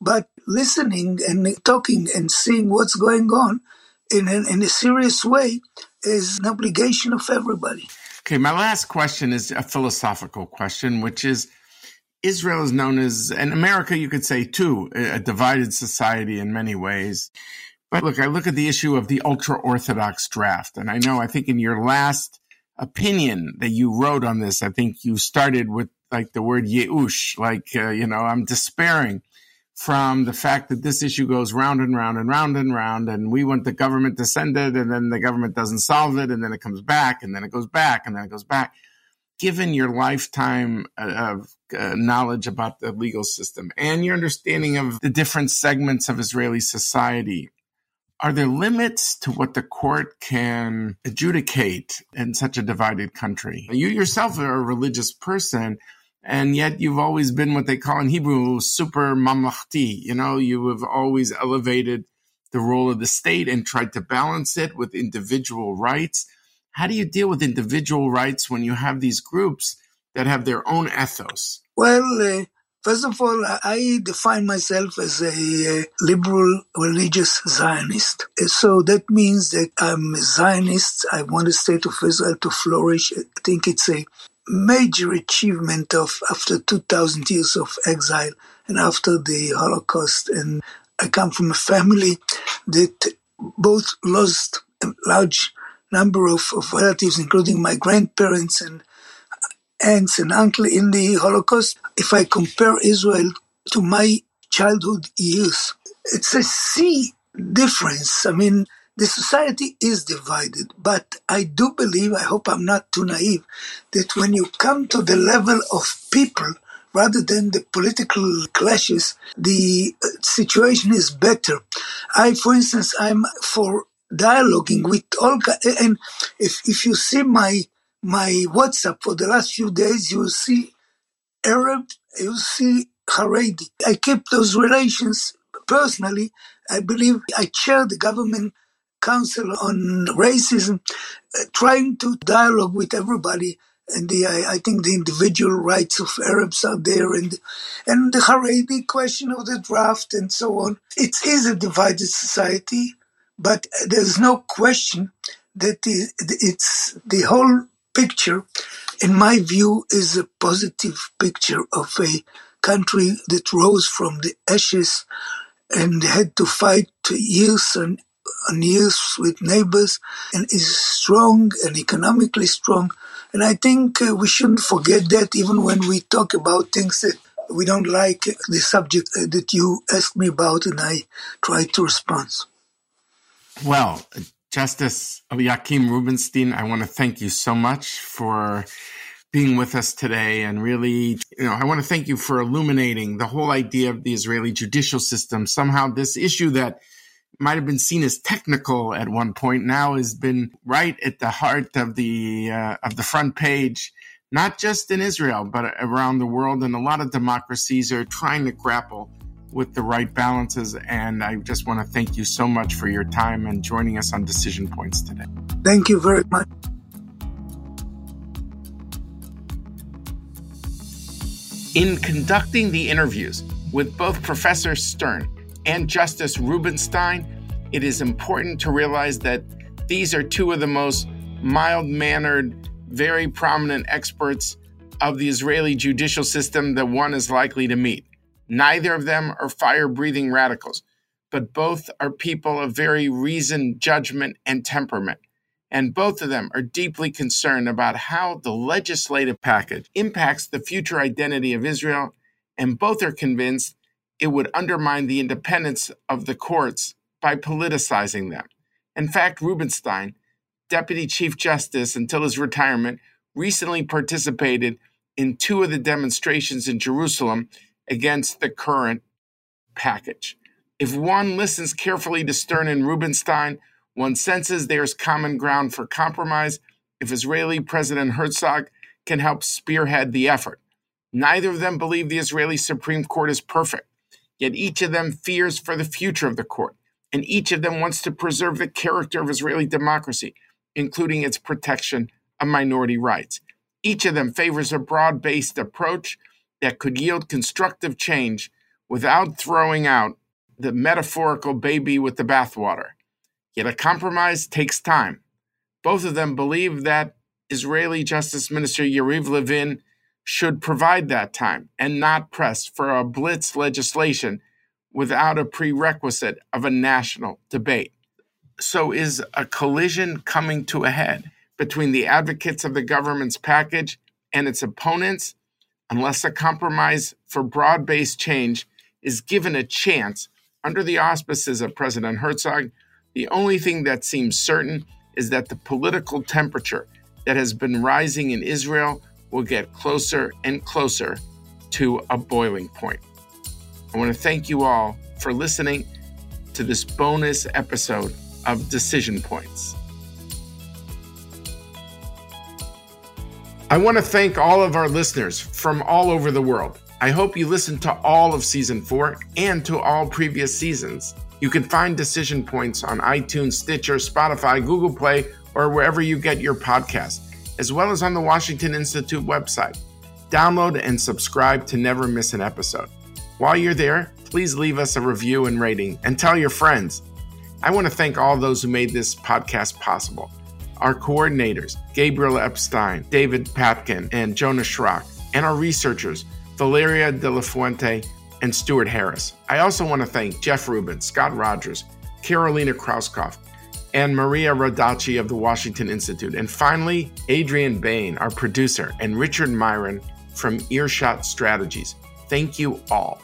but listening and talking and seeing what's going on in in a serious way is an obligation of everybody. Okay, my last question is a philosophical question, which is Israel is known as, and America, you could say too, a divided society in many ways. But look, I look at the issue of the ultra Orthodox draft, and I know, I think in your last opinion that you wrote on this, I think you started with like the word yeush, like, uh, you know, I'm despairing from the fact that this issue goes round and round and round and round, and we want the government to send it, and then the government doesn't solve it, and then it comes back, and then it goes back, and then it goes back. Given your lifetime uh, of uh, knowledge about the legal system and your understanding of the different segments of Israeli society, Are there limits to what the court can adjudicate in such a divided country? You yourself are a religious person, and yet you've always been what they call in Hebrew super mamlachti. You know, you have always elevated the role of the state and tried to balance it with individual rights. How do you deal with individual rights when you have these groups that have their own ethos? Well, uh, first of all, I define myself as a liberal religious Zionist. So that means that I'm a Zionist. I want the state of Israel to flourish. I think it's a major achievement of after 2000 years of exile and after the Holocaust. And I come from a family that both lost a large number of, of relatives, including my grandparents and aunts and uncle in the Holocaust. If I compare Israel to my childhood years, it's a sea difference. I mean, the society is divided, but I do believe, I hope I'm not too naive, that when you come to the level of people rather than the political clashes, the uh, situation is better. I, for instance, I'm for dialoguing with all, and if, if you see my, my WhatsApp for the last few days, you see Arab, you see Haredi. I keep those relations personally. I believe I chair the government Council on Racism, uh, trying to dialogue with everybody. And the, I, I, think the individual rights of Arabs are there, and and the Haredi question of the draft and so on. It is a divided society, but there's no question that the, it's the whole picture, in my view, is a positive picture of a country that rose from the ashes and had to fight to years and years with neighbors and is strong and economically strong. And I think uh, we shouldn't forget that even when we talk about things that we don't like, the subject uh, that you asked me about, and I try to respond. Well, Justice Eliakim Rubinstein, I want to thank you so much for being with us today and really, you know, I want to thank you for illuminating the whole idea of the Israeli judicial system. Somehow this issue that might have been seen as technical at one point now has been right at the heart of the uh, of the front page not just in Israel but around the world. And a lot of democracies are trying to grapple with the right balances. And I just want to thank you so much for your time and joining us on decision points today. Thank you very much. In conducting the interviews with both professor Stern and Justice Rubinstein, it is important to realize that these are two of the most mild mannered, very prominent experts of the Israeli judicial system that one is likely to meet. Neither of them are fire breathing radicals, but both are people of very reasoned judgment and temperament. And both of them are deeply concerned about how the legislative package impacts the future identity of Israel, and both are convinced it would undermine the independence of the courts by politicizing them. In fact, Rubinstein, Deputy Chief Justice until his retirement, recently participated in two of the demonstrations in Jerusalem against the current package. If one listens carefully to Stern and Rubinstein, one senses there's common ground for compromise if Israeli President Herzog can help spearhead the effort. Neither of them believe the Israeli Supreme Court is perfect. Yet each of them fears for the future of the court, and each of them wants to preserve the character of Israeli democracy, including its protection of minority rights. Each of them favors a broad based approach that could yield constructive change without throwing out the metaphorical baby with the bathwater. Yet a compromise takes time. Both of them believe that Israeli Justice Minister Yariv Levin should provide that time and not press for a blitz legislation without a prerequisite of a national debate. So, is a collision coming to a head between the advocates of the government's package and its opponents unless a compromise for broad based change is given a chance under the auspices of President Herzog? The only thing that seems certain is that the political temperature that has been rising in Israel will get closer and closer to a boiling point. I want to thank you all for listening to this bonus episode of Decision Points. I want to thank all of our listeners from all over the world. I hope you listened to all of season four and to all previous seasons. You can find Decision Points on iTunes, Stitcher, Spotify, Google Play, or wherever you get your podcast, as well as on the Washington Institute website. Download and subscribe to never miss an episode. While you're there, please leave us a review and rating and tell your friends. I want to thank all those who made this podcast possible. Our coordinators, Gabriel Epstein, David Patkin, and Jonah Schrock, and our researchers, Valeria De La Fuente and Stuart Harris. I also want to thank Jeff Rubin, Scott Rogers, Carolina Krauskopf, and Maria Rodacci of the Washington Institute. And finally, Adrian Bain, our producer, and Richard Myron from Earshot Strategies. Thank you all.